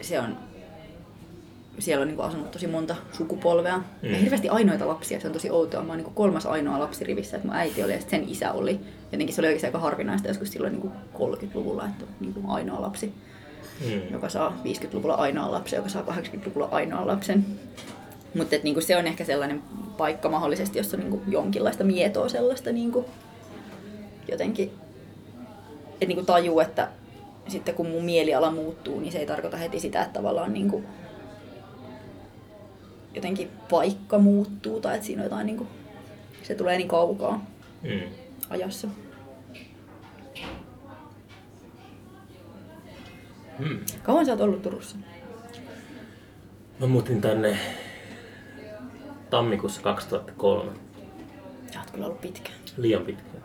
se on siellä on niin kuin asunut tosi monta sukupolvea. Mm. Ja hirveästi ainoita lapsia, se on tosi outoa. Mä oon niin kolmas ainoa lapsi rivissä, että mun äiti oli ja sen isä oli. Jotenkin se oli oikeasti aika harvinaista joskus silloin niin kuin 30-luvulla, että niin kuin ainoa lapsi, Mm. joka saa 50-luvulla ainoa lapsen, joka saa 80-luvulla ainoa lapsen. Mutta niinku se on ehkä sellainen paikka mahdollisesti, jossa on niinku jonkinlaista mietoa sellaista niinku, jotenkin, että niinku tajuu, että sitten kun mun mieliala muuttuu, niin se ei tarkoita heti sitä, että tavallaan niinku, jotenkin paikka muuttuu tai että siinä on jotain, niinku, se tulee niin kaukaa Mm. ajassa. Mm. Kauan sä oot ollut Turussa? Mä muutin tänne tammikuussa 2003. Sä oot kyllä ollut pitkään. Liian pitkään.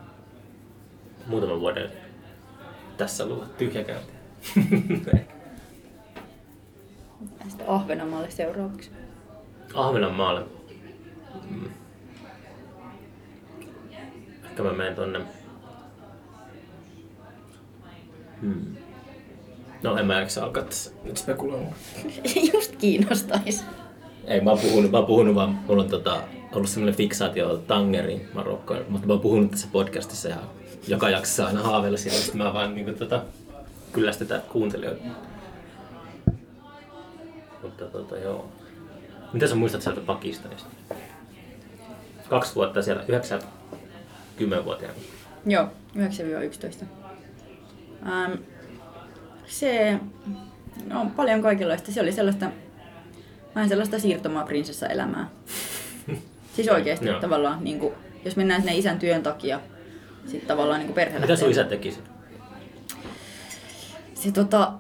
Muutaman vuoden tässä ollut tyhjäkäyntiä. Ja sitten Ahvenanmaalle seuraavaksi. Ahvenanmaalle. Mm. Ehkä mä menen tonne... Hmm. No en mä jaksa alkaa tässä nyt spekuloimaan. Just kiinnostais. Ei, mä oon puhunut, mä oon puhunut vaan, mulla on tota, ollut semmoinen fiksaatio Tangeriin Marokkoon, mutta mä oon puhunut tässä podcastissa ja joka jaksossa aina haaveilla siellä, että mä vaan niin tota, kyllästytään kuuntelijoita. Mutta tota joo. Mitä sä muistat sieltä Pakistanista? Kaksi vuotta siellä, yhdeksän, kymmenvuotiaana. Joo, 9-11. Ähm, se no, on paljon kaikenlaista. Se oli sellaista, vähän sellaista siirtomaa prinsessa-elämää. Siis oikeasti Joo. tavallaan, niin kuin, jos mennään sinne isän työn takia, sitten tavallaan niin perhe Mitä sun isä teki sit? Se, tota,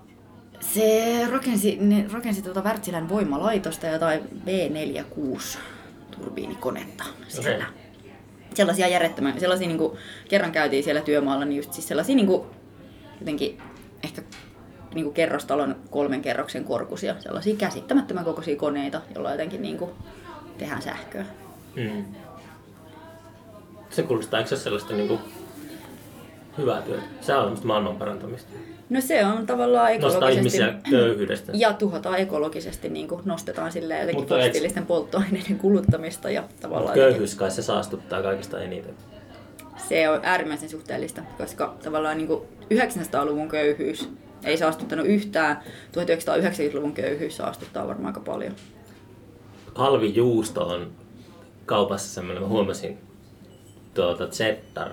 se rakensi, ne rakensi tuota Wärtsilän voimalaitosta jotain V46 turbiinikonetta siellä. Okei. Sellaisia järjettömiä, sellaisia niinku, kerran käytiin siellä työmaalla, niin just siis sellaisia niinku, jotenkin ehkä niinku kerrostalon kolmen kerroksen korkuisia, sellaisia käsittämättömän kokoisia koneita, joilla jotenkin niinku tehdään sähköä. Mm. Se kuulostaa, eikö se sellaista niinku hyvää työtä? Se on maailman parantamista. No se on tavallaan Nostaa ekologisesti... ihmisiä köyhyydestä. Ja tuhotaan ekologisesti, niin kuin nostetaan sille jotenkin Mutta eikö- fossiilisten polttoaineiden kuluttamista ja tavallaan Köyhyys kai se saastuttaa kaikista eniten. se on äärimmäisen suhteellista, koska tavallaan niin kuin 900-luvun köyhyys ei saastuttanut yhtään, 1990-luvun köyhyys saastuttaa varmaan aika paljon. Halvi juusto on kaupassa semmoinen, mä huomasin, tuota Zettar.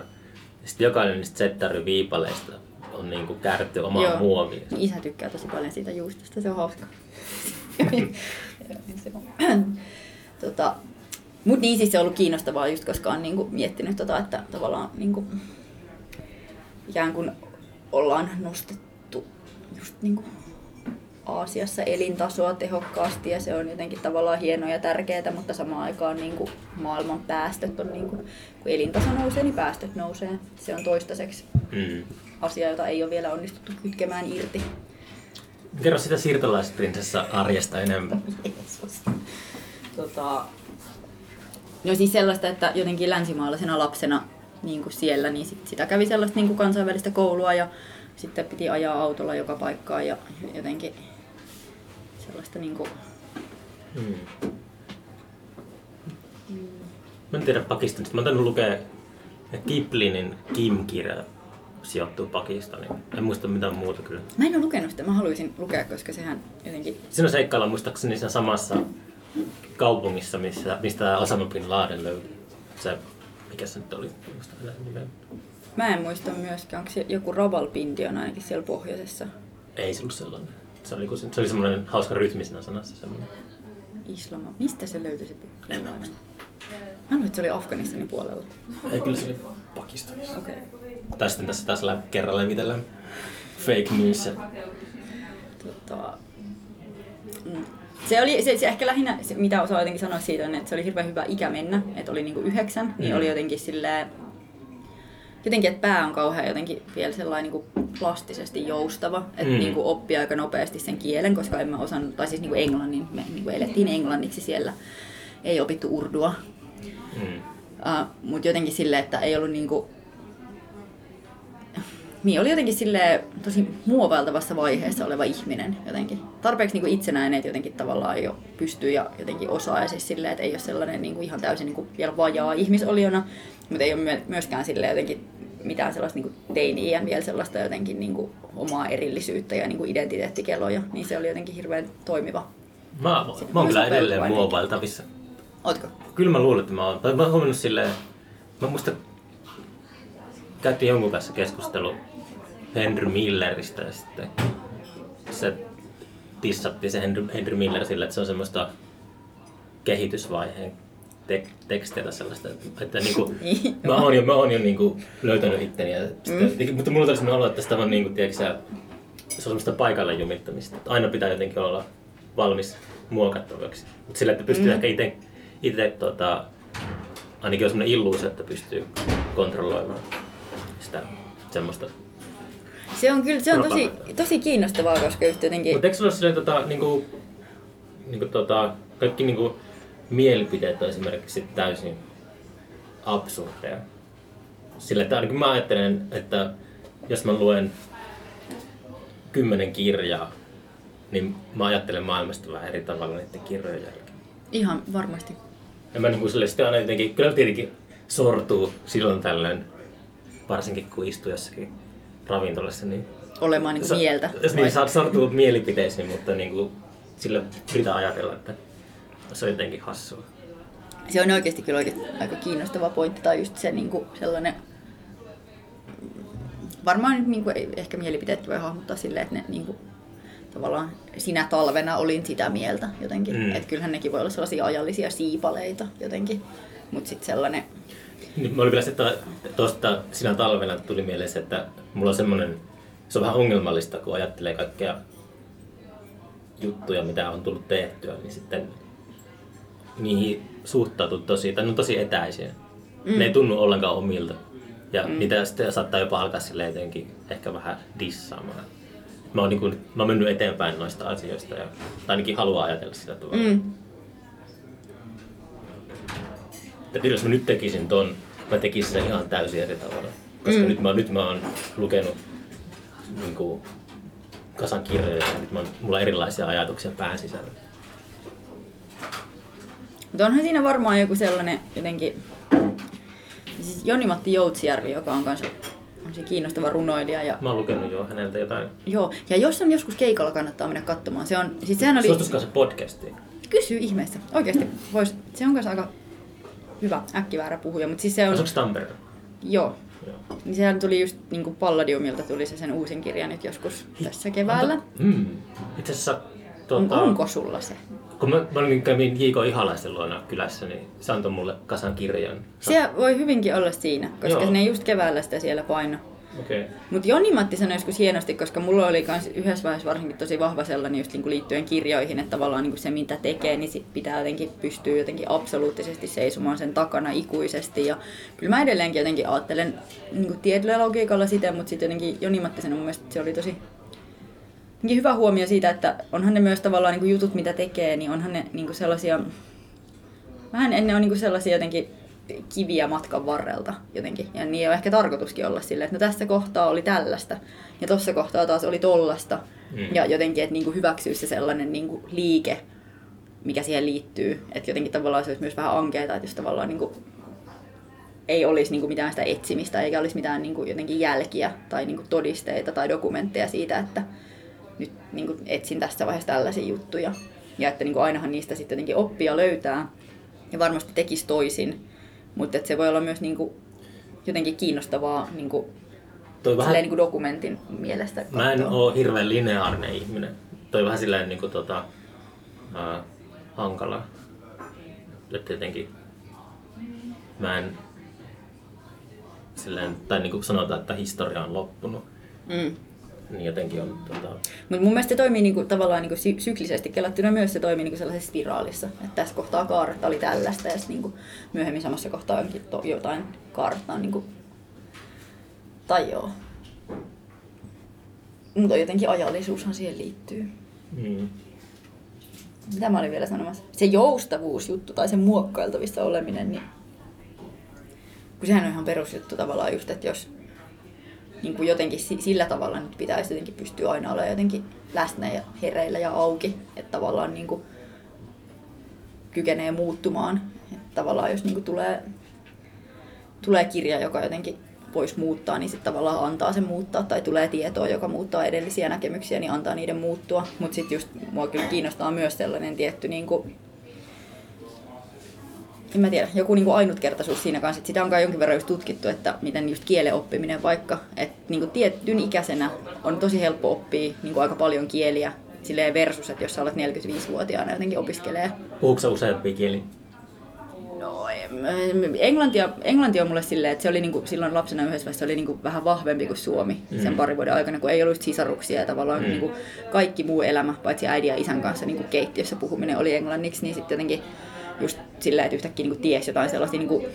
Sitten jokainen niistä Zettarin viipaleista on niinku kääritty omaan muoviin. Niin Isä tykkää tosi paljon siitä juustosta, se on hauska. Tota, Mutta niin siis se on ollut kiinnostavaa just koska on niinku miettinyt tota, että tavallaan niinku, ikään kuin ollaan nostettu just niinku Aasiassa elintasoa tehokkaasti ja se on jotenkin tavallaan hienoa ja tärkeää, mutta samaan aikaan niin kuin maailman päästöt on, niin kuin, kun elintaso nousee, niin päästöt nousee. Se on toistaiseksi Mm. asia, jota ei ole vielä onnistuttu kytkemään irti. Kerro sitä siirtolaisprinsessa arjesta enemmän. Jeesus. Tota, no siis sellaista, että jotenkin länsimaalaisena lapsena niin kuin siellä, niin sit sitä kävi sellaista niin kuin kansainvälistä koulua ja sitten piti ajaa autolla joka paikkaan ja jotenkin sellaista niin kuin, Mm. Mä en tiedä Pakistanista. Mä oon tainnut lukea Kiplinin Kim-kirja sijoittuu Pakistaniin. En muista mitään muuta kyllä. Mä en ole lukenut sitä, mä haluaisin lukea, koska sehän jotenkin... Siinä seikkaillaan muistaakseni siinä samassa kaupungissa, missä, mistä Osama Bin Laden löytyi. Se, mikä se nyt oli? Mä en muista myöskään, onko se joku Ravalpindi on ainakin siellä pohjoisessa. Ei se ollut sellainen. Se oli, se, se oli semmoinen hauska rytmisenä sanassa. Semmoinen. Islama. Mistä se löytyi se En mä muista. Mä luulen, että se oli Afganistanin puolella. Ei, kyllä se oli Pakistanissa. Okei. Okay. Tai sitten tässä taas lä- kerran levitellään fake news. Tota, se oli se, se ehkä lähinnä, se, mitä osaa jotenkin sanoa siitä, on, että se oli hirveän hyvä ikä mennä, että oli niinku yhdeksän, niin Mm. oli jotenkin silleen, jotenkin, että pää on kauhean jotenkin vielä sellainen niin kuin plastisesti joustava, että Mm. niin kuin oppii aika nopeasti sen kielen, koska en mä osannut, tai siis niin kuin englannin, me niin kuin elettiin englanniksi siellä, ei opittu urdua, Mm. Uh, mutta jotenkin silleen, että ei ollut niinku... niin oli jotenkin sille tosi muovailtavassa vaiheessa oleva ihminen jotenkin. Tarpeeksi niin kuin itsenäinen, että jotenkin tavallaan jo pystyy ja jotenkin osaa ja siis silleen, että ei ole sellainen niin kuin ihan täysin niin kuin vielä vajaa ihmisoliona, mutta ei ole myö- myöskään sille jotenkin mitään sellaista niin kuin teini-iän vielä sellaista jotenkin niin kuin omaa erillisyyttä ja niin kuin identiteettikeloja, niin se oli jotenkin hirveän toimiva. Mä, mä oon kyllä edelleen muovailtavissa. Ootko? Kyllä mä luulen, että mä oon. Mä oon huomannut silleen, mä muista käytiin jonkun kanssa keskustelu Henry Milleristä ja sitten se tissatti se Henry, Henry Miller sillä, että se on semmoista kehitysvaiheen tek, teksteitä sellaista, että, että niinku, Niin, mä oon jo, mä oon jo niinku löytänyt itteni. Ja sitten, mutta mulla tuli sellainen olo, että sitä on niinku, tiedätkö, sä, se on semmoista paikalle jumittamista. Että aina pitää jotenkin olla valmis muokattavaksi. Mutta sillä, että pystyy mm. ehkä itse, itse tota, ainakin on semmoinen illuusio, että pystyy kontrolloimaan semmoista. Se on kyllä se on tosi, tosi kiinnostavaa, koska just jotenkin... Mutta eikö sulla ole silleen, tota, niinku, niinku, tota, kaikki niinku, mielipiteet on esimerkiksi täysin absurdeja? Sillä että ainakin mä ajattelen, että jos mä luen kymmenen kirjaa, niin mä ajattelen maailmasta vähän eri tavalla niiden kirjojen jälkeen. Ihan varmasti. Ja mä niinku sille sitten aina jotenkin, kyllä tietenkin sortuu silloin tällöin, varsinkin kun istuu jossakin ravintolassa, niin Olemaan niin Sa- mieltä. Niin, saat sortua mielipiteisiin, mutta niin kuin, sillä pitää ajatella, että se on jotenkin hassua. Se on oikeasti kyllä oikeasti aika kiinnostava pointti, tai just se niin kuin sellainen... Varmaan nyt niin kuin, ehkä mielipiteet voi hahmottaa silleen, että ne niin kuin, tavallaan sinä talvena olin sitä mieltä jotenkin. Mm. Että kyllähän nekin voi olla sellaisia ajallisia siipaleita jotenkin. Mutta sitten sellainen... Niin, mä olin vielä se, että tuosta sinä talvena tuli mieleen että mulla on semmoinen, se on vähän ongelmallista, kun ajattelee kaikkea juttuja, mitä on tullut tehtyä, niin sitten niihin suhtautuu tosi, tai ne on tosi etäisiä. Mm. Ne ei tunnu ollenkaan omilta. Ja mm. niitä sitten saattaa jopa alkaa sille jotenkin ehkä vähän dissaamaan. Mä oon, niin kuin, mä oon mennyt eteenpäin noista asioista, ja, tai ainakin haluan ajatella sitä tavalla. Mm. Että jos mä nyt tekisin ton, mä tekisin sen ihan täysin eri tavalla. Koska mm. nyt, mä, nyt mä oon lukenut niin kuin, kasan kirjoja ja nyt mä mulla on erilaisia ajatuksia pään sisällä. Mutta onhan siinä varmaan joku sellainen jotenkin... Siis Joni-Matti Joutsijärvi, joka on kanssa on se kiinnostava runoilija. Ja, Mä oon lukenut jo häneltä jotain. joo, ja jos on joskus keikalla, kannattaa mennä katsomaan. Se on, siis sehän oli... Suostuskaa se podcastiin. Kysy ihmeessä. Oikeasti. Vois, se on kanssa aika hyvä äkkiväärä puhuja, mutta siis se on... Asuuko Tampereella? Joo. Joo. Niin sehän tuli just niin kuin Palladiumilta tuli se sen uusin kirja nyt joskus tässä keväällä. Mm. Itse asiassa, On, tuota, onko sulla se? kun mä, mä olin kävin J.K. Ihalaisen luona kylässä, niin se antoi mulle kasan kirjan. Se voi hyvinkin olla siinä, koska. Joo. ne just keväällä sitä siellä paino. Okei. Mutta Joni-Matti sanoi joskus hienosti, koska mulla oli kans yhdessä vaiheessa varsinkin tosi vahva sellainen just niinku liittyen kirjoihin, että tavallaan niinku se mitä tekee, niin sit pitää jotenkin pystyä jotenkin absoluuttisesti seisomaan sen takana ikuisesti. Ja kyllä mä edelleenkin jotenkin ajattelen niinku tietyllä logiikalla sitä, mutta sitten jotenkin Joni-Matti sanoi mun mielestä, että se oli tosi hyvä huomio siitä, että onhan ne myös tavallaan niinku jutut, mitä tekee, niin onhan ne niinku sellaisia, vähän ennen on niinku sellaisia jotenkin kiviä matkan varrelta jotenkin. Ja niin on ehkä tarkoituskin olla silleen, että no tässä kohtaa oli tällaista ja tuossa kohtaa taas oli tollasta. Mm. Mm. Ja jotenkin, että niinku hyväksyy se sellainen niinku liike, mikä siihen liittyy. Että jotenkin tavallaan se olisi myös vähän ankeeta, että jos tavallaan niinku ei olisi niinku mitään sitä etsimistä eikä olisi mitään niinku jotenkin jälkiä tai niinku todisteita tai dokumentteja siitä, että nyt niinku etsin tässä vaiheessa tällaisia juttuja. Ja että niinku ainahan niistä sitten jotenkin oppia löytää ja varmasti tekisi toisin. Mutta se voi olla myös niinku jotenkin kiinnostavaa niinku, Toi vähän, niinku dokumentin mielestä. Mä en oo hirveän lineaarinen ihminen. Toi vähän silleen niinku tota, ää, hankala. Että jotenkin mä en silleen, tai niinku sanotaan, että historia on loppunut. Mm. Niin jotenkin on tota, Mutta mun mielestä se toimii niinku, tavallaan niinku sy- syklisesti kelattuna myös se toimii niinku sellaisessa spiraalissa. Että tässä kohtaa kaarta oli tällaista ja niinku myöhemmin samassa kohtaa onkin to- jotain kaartaa. Niinku... Tai joo. Mutta jotenkin ajallisuushan siihen liittyy. mm, Mitä mä olin vielä sanomassa? Se joustavuusjuttu tai se muokkailtavissa oleminen, niin kun sehän on ihan perusjuttu tavallaan just, että jos niin kuin jotenkin si- sillä tavalla nyt pitäisi jotenkin pystyä aina olla jotenkin läsnä ja hereillä ja auki. Että tavallaan niin kuin kykenee muuttumaan. Että tavallaan jos niin kuin tulee, tulee kirja, joka jotenkin voisi muuttaa, niin sitten tavallaan antaa sen muuttaa. Tai tulee tietoa, joka muuttaa edellisiä näkemyksiä, niin antaa niiden muuttua. Mutta sitten just mua kyllä kiinnostaa myös sellainen tietty niin kuin, en mä tiedä, joku niin kuin ainutkertaisuus siinä kanssa. Että sitä on kai jonkin verran just tutkittu, että miten just kielen oppiminen vaikka, että niin kuin tietyn ikäisenä on tosi helppo oppia niin kuin aika paljon kieliä silleen versus, että jos sä olet 45-vuotiaana jotenkin opiskelee. Puhuuko sä useampia kieliä? No, englantia, englanti on mulle silleen, että se oli niinku, silloin lapsena yhdessä vaiheessa oli niinku vähän vahvempi kuin suomi mm. sen parin vuoden aikana, kun ei ollut sisaruksia ja tavallaan mm. niinku kaikki muu elämä, paitsi äidin ja isän kanssa niinku keittiössä puhuminen oli englanniksi, niin sitten jotenkin just silleen, että yhtäkkiä niinku tiesi jotain sellaista, niinku,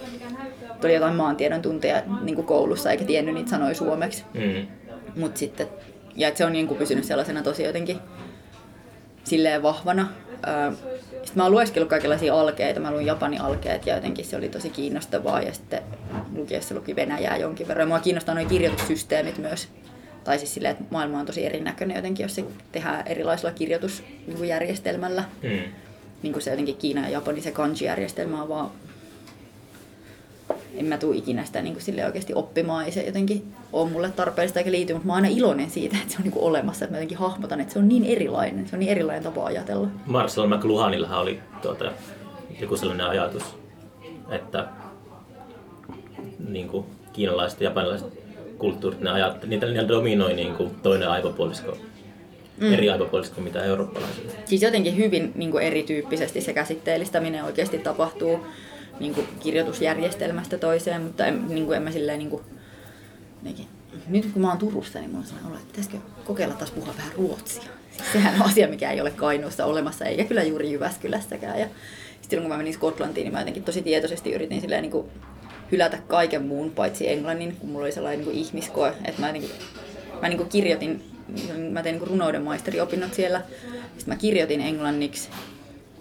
tuli jotain maantiedon tunteja niinku koulussa eikä tiennyt niitä sanoja suomeksi. Mm. Mut sitten, ja että se on niinku pysynyt sellaisena tosi jotenkin silleen vahvana. Sitten mä oon lueskellut kaikenlaisia alkeita, mä luin Japanin alkeet ja jotenkin se oli tosi kiinnostavaa ja sitten lukiessa luki Venäjää jonkin verran. Mua kiinnostaa nuo kirjoitussysteemit myös. Tai siis silleen, että maailma on tosi erinäköinen jotenkin, jos se tehdään erilaisella kirjoitusjärjestelmällä. Mm. Niin se jotenkin Kiina ja Japani, se kanji-järjestelmä on vaan en mä tuu ikinä sitä niin sille oikeasti oppimaan, ei se jotenkin ole mulle tarpeellista eikä liity, mutta mä oon aina iloinen siitä, että se on niin kuin olemassa, että mä jotenkin hahmotan, että se on niin erilainen, se on niin erilainen tapa ajatella. Marcel McLuhanillahan oli tuota, joku sellainen ajatus, että niin kuin, kiinalaiset ja japanilaiset kulttuurit, ne ajat, niitä, niitä dominoi niin kuin, toinen aivopuolisko, mm. eri aivopuolisko mitä eurooppalaisilla. Siis jotenkin hyvin niin kuin erityyppisesti se käsitteellistäminen oikeasti tapahtuu niin kuin kirjoitusjärjestelmästä toiseen, mutta en, niin kuin en mä silleen niin kuin, jotenkin- nyt kun mä oon Turussa, niin mulla on sellainen olo, että pitäisikö kokeilla taas puhua vähän ruotsia. Siis sehän on asia, mikä ei ole Kainuussa olemassa, eikä kyllä juuri Jyväskylässäkään. Ja sitten kun mä menin Skotlantiin, niin mä jotenkin tosi tietoisesti yritin silleen niin kuin hylätä kaiken muun paitsi englannin, kun mulla oli sellainen niin kuin ihmiskoe, että mä, jotenkin, mä niin kuin kirjoitin, mä tein niin runouden maisteriopinnot siellä, sitten mä kirjoitin englanniksi.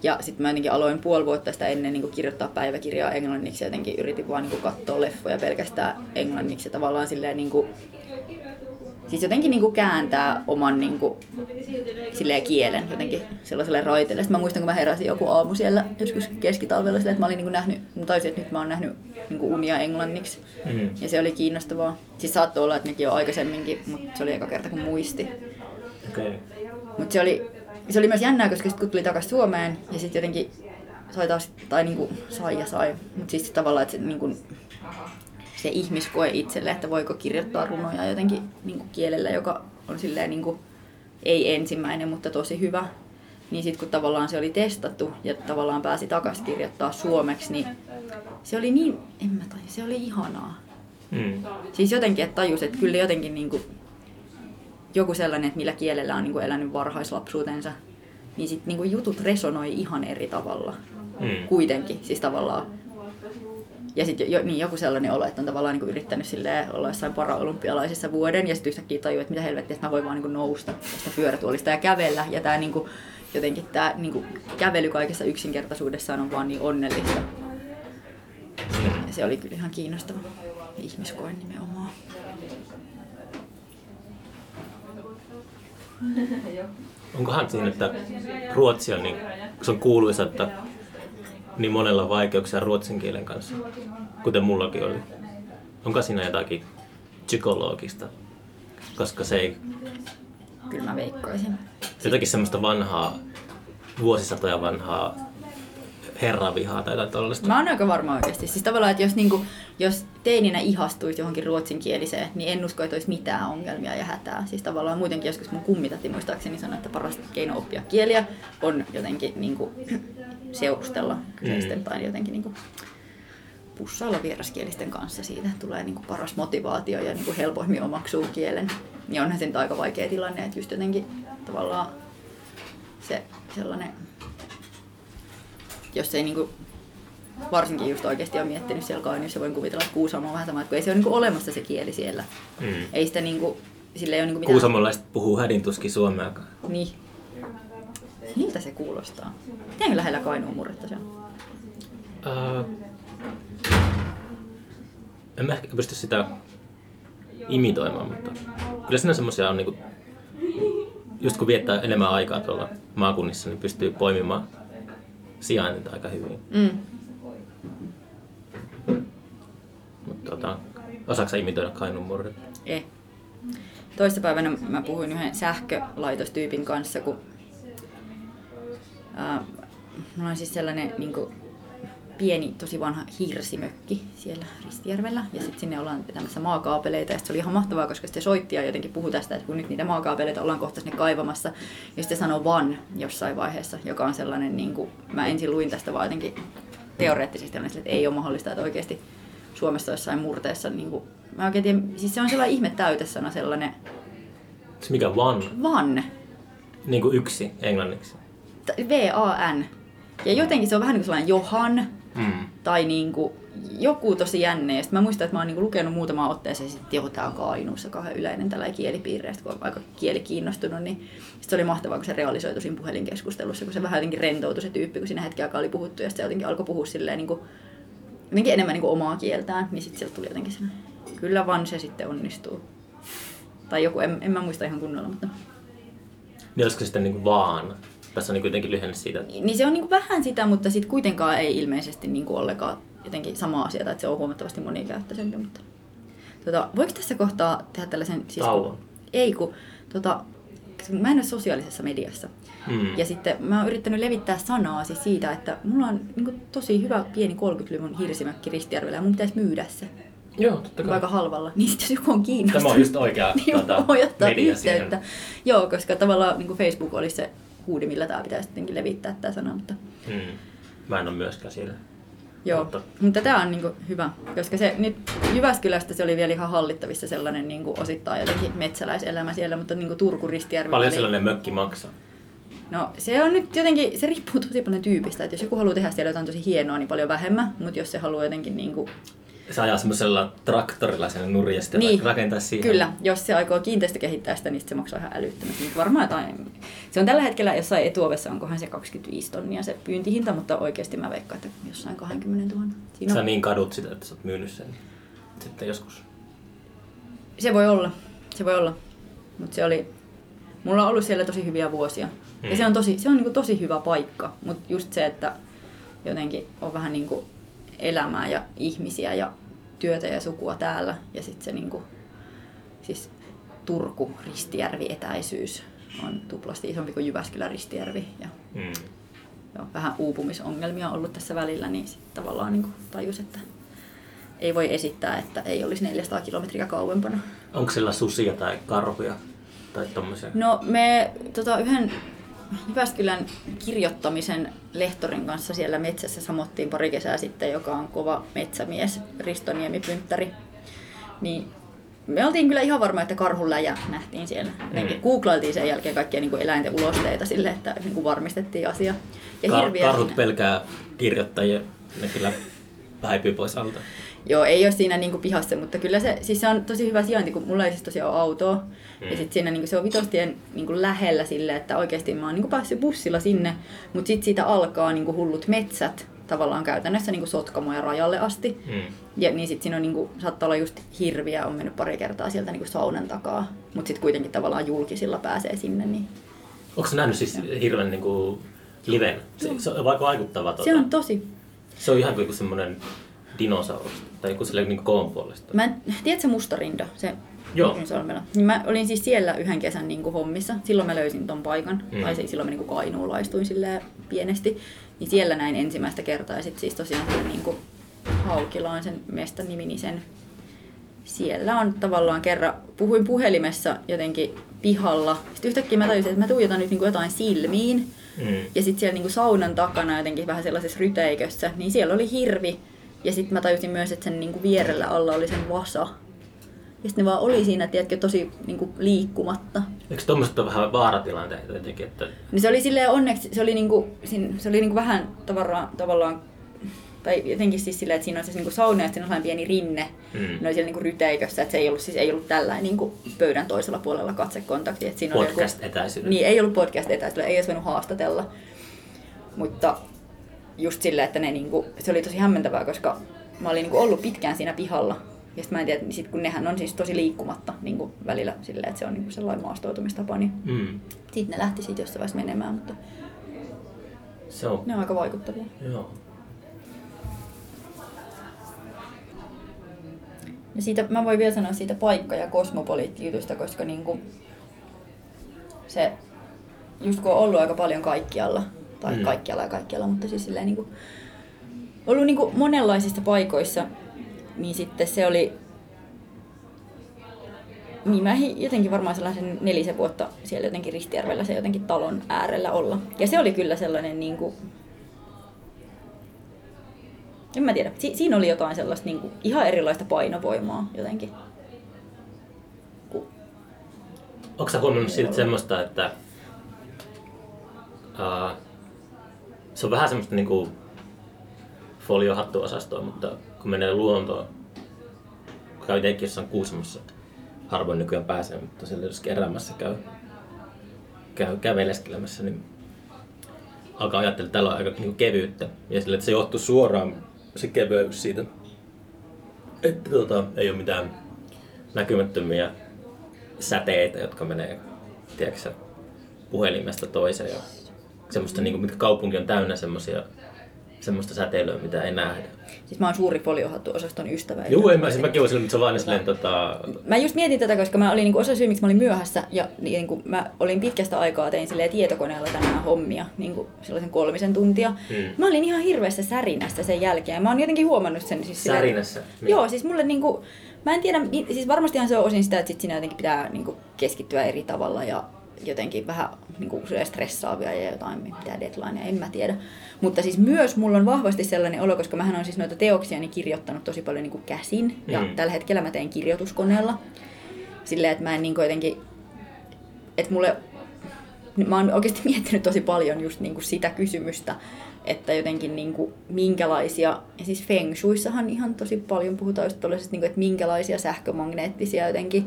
Ja sitten mä jotenkin aloin puoli vuotta sitä ennen niin kirjoittaa päiväkirjaa englanniksi. Jotenkin yritin vaan niin katsoa leffoja pelkästään englanniksi. Ja tavallaan silleen niin kuin, siis jotenkin niin kääntää oman niin kuin, silleen kielen jotenkin sellaiselle raiteelle. Sitten mä muistan, kun mä heräsin joku aamu siellä joskus keskitalvella silleen, että mä olin niin kuin nähnyt, taisin, että nyt mä oon nähnyt niin kuin unia englanniksi. Mm. Ja se oli kiinnostavaa. Siis saattoi olla, että nekin jo aikaisemminkin, mutta se oli eka kerta kun muisti. Okay. Mutta se oli, se oli myös jännää, koska sit kun tuli takaisin Suomeen ja sitten jotenkin sai taas, tai niinku sai ja sai, mutta siis tavallaan, että se, niinku, se ihmiskoe itselle, että voiko kirjoittaa runoja jotenkin niinku kielellä, joka on silleen niinku, ei ensimmäinen, mutta tosi hyvä. Niin sitten kun tavallaan se oli testattu ja tavallaan pääsi takaisin kirjoittaa suomeksi, niin se oli niin, en mä tajua, se oli ihanaa. Mm. Siis jotenkin, että tajus, että kyllä jotenkin niin kuin, joku sellainen, että millä kielellä on niin kuin elänyt varhaislapsuutensa, niin sit niin kuin jutut resonoi ihan eri tavalla. Mm. Kuitenkin, siis tavallaan. Ja sitten jo, niin joku sellainen olo, että on tavallaan niin kuin yrittänyt olla jossain paraolympialaisissa vuoden, ja sitten yhtäkkiä tajuu, että mitä helvettiä, että mä voin vaan niin kuin nousta tästä pyörätuolista ja kävellä. Ja tämä niin kuin, jotenkin tämä niin kuin, kävely kaikessa yksinkertaisuudessaan on vaan niin onnellista. Ja se oli kyllä ihan kiinnostava ihmiskoe nimenomaan. Onkohan siinä, että Ruotsi on niin, se on kuuluisa, että niin monella on vaikeuksia ruotsin kielen kanssa, kuten mullakin oli. Onko siinä jotakin psykologista? Koska se ei Kyllä mä veikkoisin. jotakin semmoista vanhaa, vuosisatoja vanhaa herravihaa tai jotain tollaista. Mä oon aika varma oikeasti. Siis tavallaan, että jos, niinku, jos teininä ihastuisi johonkin ruotsinkieliseen, niin en usko, että olisi mitään ongelmia ja hätää. Siis tavallaan muutenkin joskus mun kummitatti muistaakseni sanoi, että paras keino oppia kieliä on jotenkin niinku, seurustella kyseisten tai jotenkin niinku, pussailla vieraskielisten kanssa. Siitä tulee niinku paras motivaatio ja niinku helpoimmin omaksuu kielen. Niin onhan se nyt aika vaikea tilanne, että just jotenkin tavallaan se sellainen jos ei niinku, varsinkin just oikeasti ole miettinyt siellä Kainuussa, voin kuvitella, että Kuusamo on vähän sama, että kun ei se ole niinku olemassa se kieli siellä. Mm. Ei sitä niinku, sillä ei ole niinku mitään... Kuusamolaiset puhuu hädintuskin suomeakaan. Niin. Miltä se kuulostaa? Miten lähellä Kainuun murretta se on? Uh, en mä ehkä pysty sitä imitoimaan, mutta kyllä siinä semmoisia on niinku, just kun viettää enemmän aikaa tuolla maakunnissa, niin pystyy poimimaan sijainnit aika hyvin. Mm. Mutta tota, osaatko imitoida Kainuun murret? Ei. Toista päivänä mä puhuin yhden sähkölaitostyypin kanssa, kun ää, mulla on siis sellainen niin kuin, pieni, tosi vanha hirsimökki siellä Ristijärvellä. Ja sitten sinne ollaan vetämässä maakaapeleita. Ja se oli ihan mahtavaa, koska se soitti ja jotenkin puhui tästä, että kun nyt niitä maakaapeleita ollaan kohta sinne kaivamassa. Ja sitten sanoi van jossain vaiheessa, joka on sellainen, niin kuin, mä ensin luin tästä vaan jotenkin teoreettisesti, että ei ole mahdollista, että oikeasti Suomessa jossain murteessa, niin kuin, mä oikein tiedän, siis se on sellainen ihme täytesana sellainen Se mikä one, van, niin kuin yksi englanniksi. V-A-N. Ja jotenkin se on vähän niin kuin sellainen Johan, Mm. tai niin kuin joku tosi jänne. Ja mä muistan, että mä oon niin kuin lukenut muutamaan otteeseen, että joo, tää on Kainuussa kauhean yleinen tällainen kielipiirre, ja sit kun on aika kieli kiinnostunut, niin sit se oli mahtavaa, kun se realisoitu siinä puhelinkeskustelussa, kun se vähän jotenkin rentoutui se tyyppi, kun siinä hetki aikaa oli puhuttu, ja se jotenkin alkoi puhua silleen niin kuin, jotenkin enemmän niin kuin omaa kieltään, niin sitten sieltä tuli jotenkin sellainen, kyllä vaan se sitten onnistuu. Tai joku, en, en mä muista ihan kunnolla, mutta... Niin olisiko sitten niin kuin vaan? Tässä on niin kuin jotenkin lyhenne siitä. Niin se on niin vähän sitä, mutta sitten kuitenkaan ei ilmeisesti niin kuin ollenkaan jotenkin sama asia, että se on huomattavasti monikäyttöisempi. Mutta... Tota, voiko tässä kohtaa tehdä tällaisen... Siis, Tauon. Ei, kun tota, kun mä en ole sosiaalisessa mediassa. Mm. Ja sitten mä oon yrittänyt levittää sanaa siis siitä, että mulla on niin kuin, tosi hyvä pieni 30-luvun hirsimäkki Ristijärvellä ja mun pitäisi myydä se Joo, totta kai. aika halvalla. Niin sitten jos joku on kiinnostunut, Tämä on just oikea niin voi ottaa media yhteyttä. Joo, koska tavallaan niin kuin Facebook olisi se huudi, millä tämä pitäisi jotenkin levittää tämä sana. Mutta, Mm. Mä en ole myöskään siellä. joo, Mutta- mutta tämä on niin kuin hyvä, koska se nyt Jyväskylästä se oli vielä ihan hallittavissa sellainen niin kuin osittain jotenkin metsäläiselämä siellä, mutta niin kuin Turku Ristijärvi Paljon oli- sellainen mökki maksaa? No se on nyt jotenkin, se riippuu tosi paljon tyypistä, että jos joku haluaa tehdä siellä jotain tosi hienoa, niin paljon vähemmän, mutta jos se haluaa jotenkin niin kuin, Se ajaa semmoisella traktorilla sen nurin ja sitten Niin, rakentaa siihen. Kyllä, jos se aikoo kiinteistökehittää sitä, niin sit se maksaa ihan älyttömästi. Mutta varmaan jotain, se on tällä hetkellä jossain etuovessa, onkohan se 25 tonnia se pyyntihinta, mutta oikeasti mä veikkaan, että jossain 20 000. Siinä Sä on, niin kadut sitä, että sä oot myynyt sen sitten joskus. Se voi olla, se voi olla. Mutta se oli, mulla on ollut siellä tosi hyviä vuosia. Ja Mm. se on tosi, se on niinku tosi hyvä paikka, mutta just se, että jotenkin on vähän niinku elämää ja ihmisiä ja työtä ja sukua täällä. Ja sitten se niinku, siis Turku Ristijärvi etäisyys on tuplasti isompi kuin Jyväskylän Ristijärvi. Ja Mm. joo, vähän uupumisongelmia ollut tässä välillä, niin sitten tavallaan niinku tajus, että ei voi esittää, että ei olisi 400 kilometriä kauempana. Onko siellä susia tai karhuja tai tommosia? No me tota, yhden Jyväskylän kirjoittamisen lehtorin kanssa siellä metsässä samottiin pari kesää sitten, joka on kova metsämies, Risto Niemi-pynttäri. Niin me oltiin kyllä ihan varma, että karhuläjä nähtiin siellä. Jotenkin Mm. googlailtiin sen jälkeen kaikkia niin kuin eläinten ulosteita sille, että niin kuin varmistettiin asia. Ja Kar- hirviä karhut siinä- pelkää kirjoittajia, ne kyllä häipyy pois alta. Joo, ei ole siinä niinku pihassa, mutta kyllä se, siis se on tosi hyvä sijainti, kun mulla ei siis tosiaan ole autoa. Mm. Ja sitten siinä niinku, se on vitostien niinku lähellä sille, että oikeasti mä oon niinku päässyt bussilla sinne, mutta sitten siitä alkaa niinku hullut metsät tavallaan käytännössä niinku Sotkamoja rajalle asti. Mm. Ja niin sitten siinä on niinku, saattaa olla just hirviä, on mennyt pari kertaa sieltä niinku saunan takaa, mutta sitten kuitenkin tavallaan julkisilla pääsee sinne. Niin. Onko nähnyt siis hirven niinku liven? Se, se on vaikka vaikuttava. Tota. Se on tosi se on ihan kuin semmoinen dinosaurus tai joku sellainen niinku koon puolesta. Mä en, tiedätkö Mustarinda, se Joo. Niin mä olin siis siellä yhden kesän niin kuin hommissa. Silloin mä löysin ton paikan. Mm. Tai se, silloin mä niin kuin kainuulaistuin silleen pienesti. Niin siellä näin ensimmäistä kertaa. Ja sit siis tosiaan siellä niin kuin Haukilaan sen mestan nimi, niin sen siellä on tavallaan kerran, puhuin puhelimessa jotenkin pihalla. Sitten yhtäkkiä mä tajusin, että mä tuijotan nyt niin kuin jotain silmiin. Mm. Ja sitten siellä niinku saunan takana jotenkin vähän sellaisessa ryteikössä, niin siellä oli hirvi. Ja sitten mä tajusin myös, että sen niinku vierellä alla oli sen vasa. Ja sitten ne vaan oli siinä, tiedätkö, tosi niinku liikkumatta. Eikö tuommoiset ole vähän vaaratilanteita jotenkin, että Niin se oli silleen onneksi, se oli, niinku, sin- se oli niinku vähän tavallaan, tavallaan tai jotenkin siis silleen, että siinä on se niinku sauna ja sitten on pieni rinne. Mm. Ne oli siellä niinku ryteikössä, että se ei ollut, siis ei ollut tällainen niinku pöydän toisella puolella katsekontakti. Että siinä oli joku- podcast-etäisyydellä? Niin, ei ollut podcast etäisyydellä, ei olisi voinut haastatella. Mutta just silleen, että ne niinku, se oli tosi hämmentävää, koska mä olin niinku ollut pitkään siinä pihalla. Ja sitten mä en tiedä, niin sit kun nehän on siis tosi liikkumatta niin kuin välillä silleen, että se on niin kuin sellainen maastoutumistapa, niin Mm. sitten ne lähti siitä jossain vaiheessa menemään, mutta Se on, ne on aika vaikuttavia. joo. Ja siitä, mä voin vielä sanoa siitä paikka- ja kosmopoliittijutusta, koska niinku se, just kun on ollut aika paljon kaikkialla, tai Mm. kaikkialla ja kaikkialla, mutta siis silleen niinku, ollut niinku monenlaisissa paikoissa, niin sitten se oli, niin mä jotenkin varmaan sellaisen nelisen vuotta siellä jotenkin Ristijärvellä se jotenkin talon äärellä olla. Ja se oli kyllä sellainen niinku, en mä tiedä. Si- siinä oli jotain sellaista niinku, ihan erilaista painovoimaa jotenkin. Onko sä huomannut siltä semmoista, että ää, se on vähän semmoista niinku foliohattuosastoa, mutta kun menee luontoon, käy itsekin jossain Kuusamossa, harvoin nykyään pääsee, mutta siellä jossakin erämässä käy, käy käveleskelemässä, niin alkaa ajattella, että täällä on aika niinku kevyyttä. Ja sille, että se johtuu suoraan se kevyys siitä, että tota, ei ole mitään näkymättömiä säteitä, jotka menee tiedätkö, puhelimesta toiseen. Ja semmoista, niin kuin, mitkä kaupunki on täynnä semmoisia semmoista säteilyä, mitä ei nähdä. Siis mä oon suuri foliohattuosaston ystävä. Joo, en mä, siis mäkin olisin, että se on vaan silleen, tota, Mä just mietin tätä, koska mä olin niinku osa syy, miksi mä olin myöhässä. Ja niinku, mä olin pitkästä aikaa, tein silleen tietokoneella tänään hommia, niinku sellaisen kolmisen tuntia. Mm. Mä olin ihan hirveässä särinässä sen jälkeen. Mä oon jotenkin huomannut sen. Siis silleen- Särinässä? Niin. Joo, siis mulle niinku, mä en tiedä, siis varmastihan se on osin sitä, että sit siinä jotenkin pitää niinku keskittyä eri tavalla ja jotenkin vähän niinku stressaavia ja jotain, mitä deadlineja, en mä tiedä. Mutta siis myös mulla on vahvasti sellainen olo, koska mähän on siis noita teoksiani kirjoittanut tosi paljon niinku käsin. Ja Mm. tällä hetkellä mä teen kirjoituskoneella. Silleen, että mä en niinku jotenkin, että mulle, mä oon oikeasti miettinyt tosi paljon just niinku sitä kysymystä, että jotenkin niinku minkälaisia, ja siis feng shuissahan ihan tosi paljon puhutaan just tollasesta, niinku, että minkälaisia sähkömagneettisia jotenkin,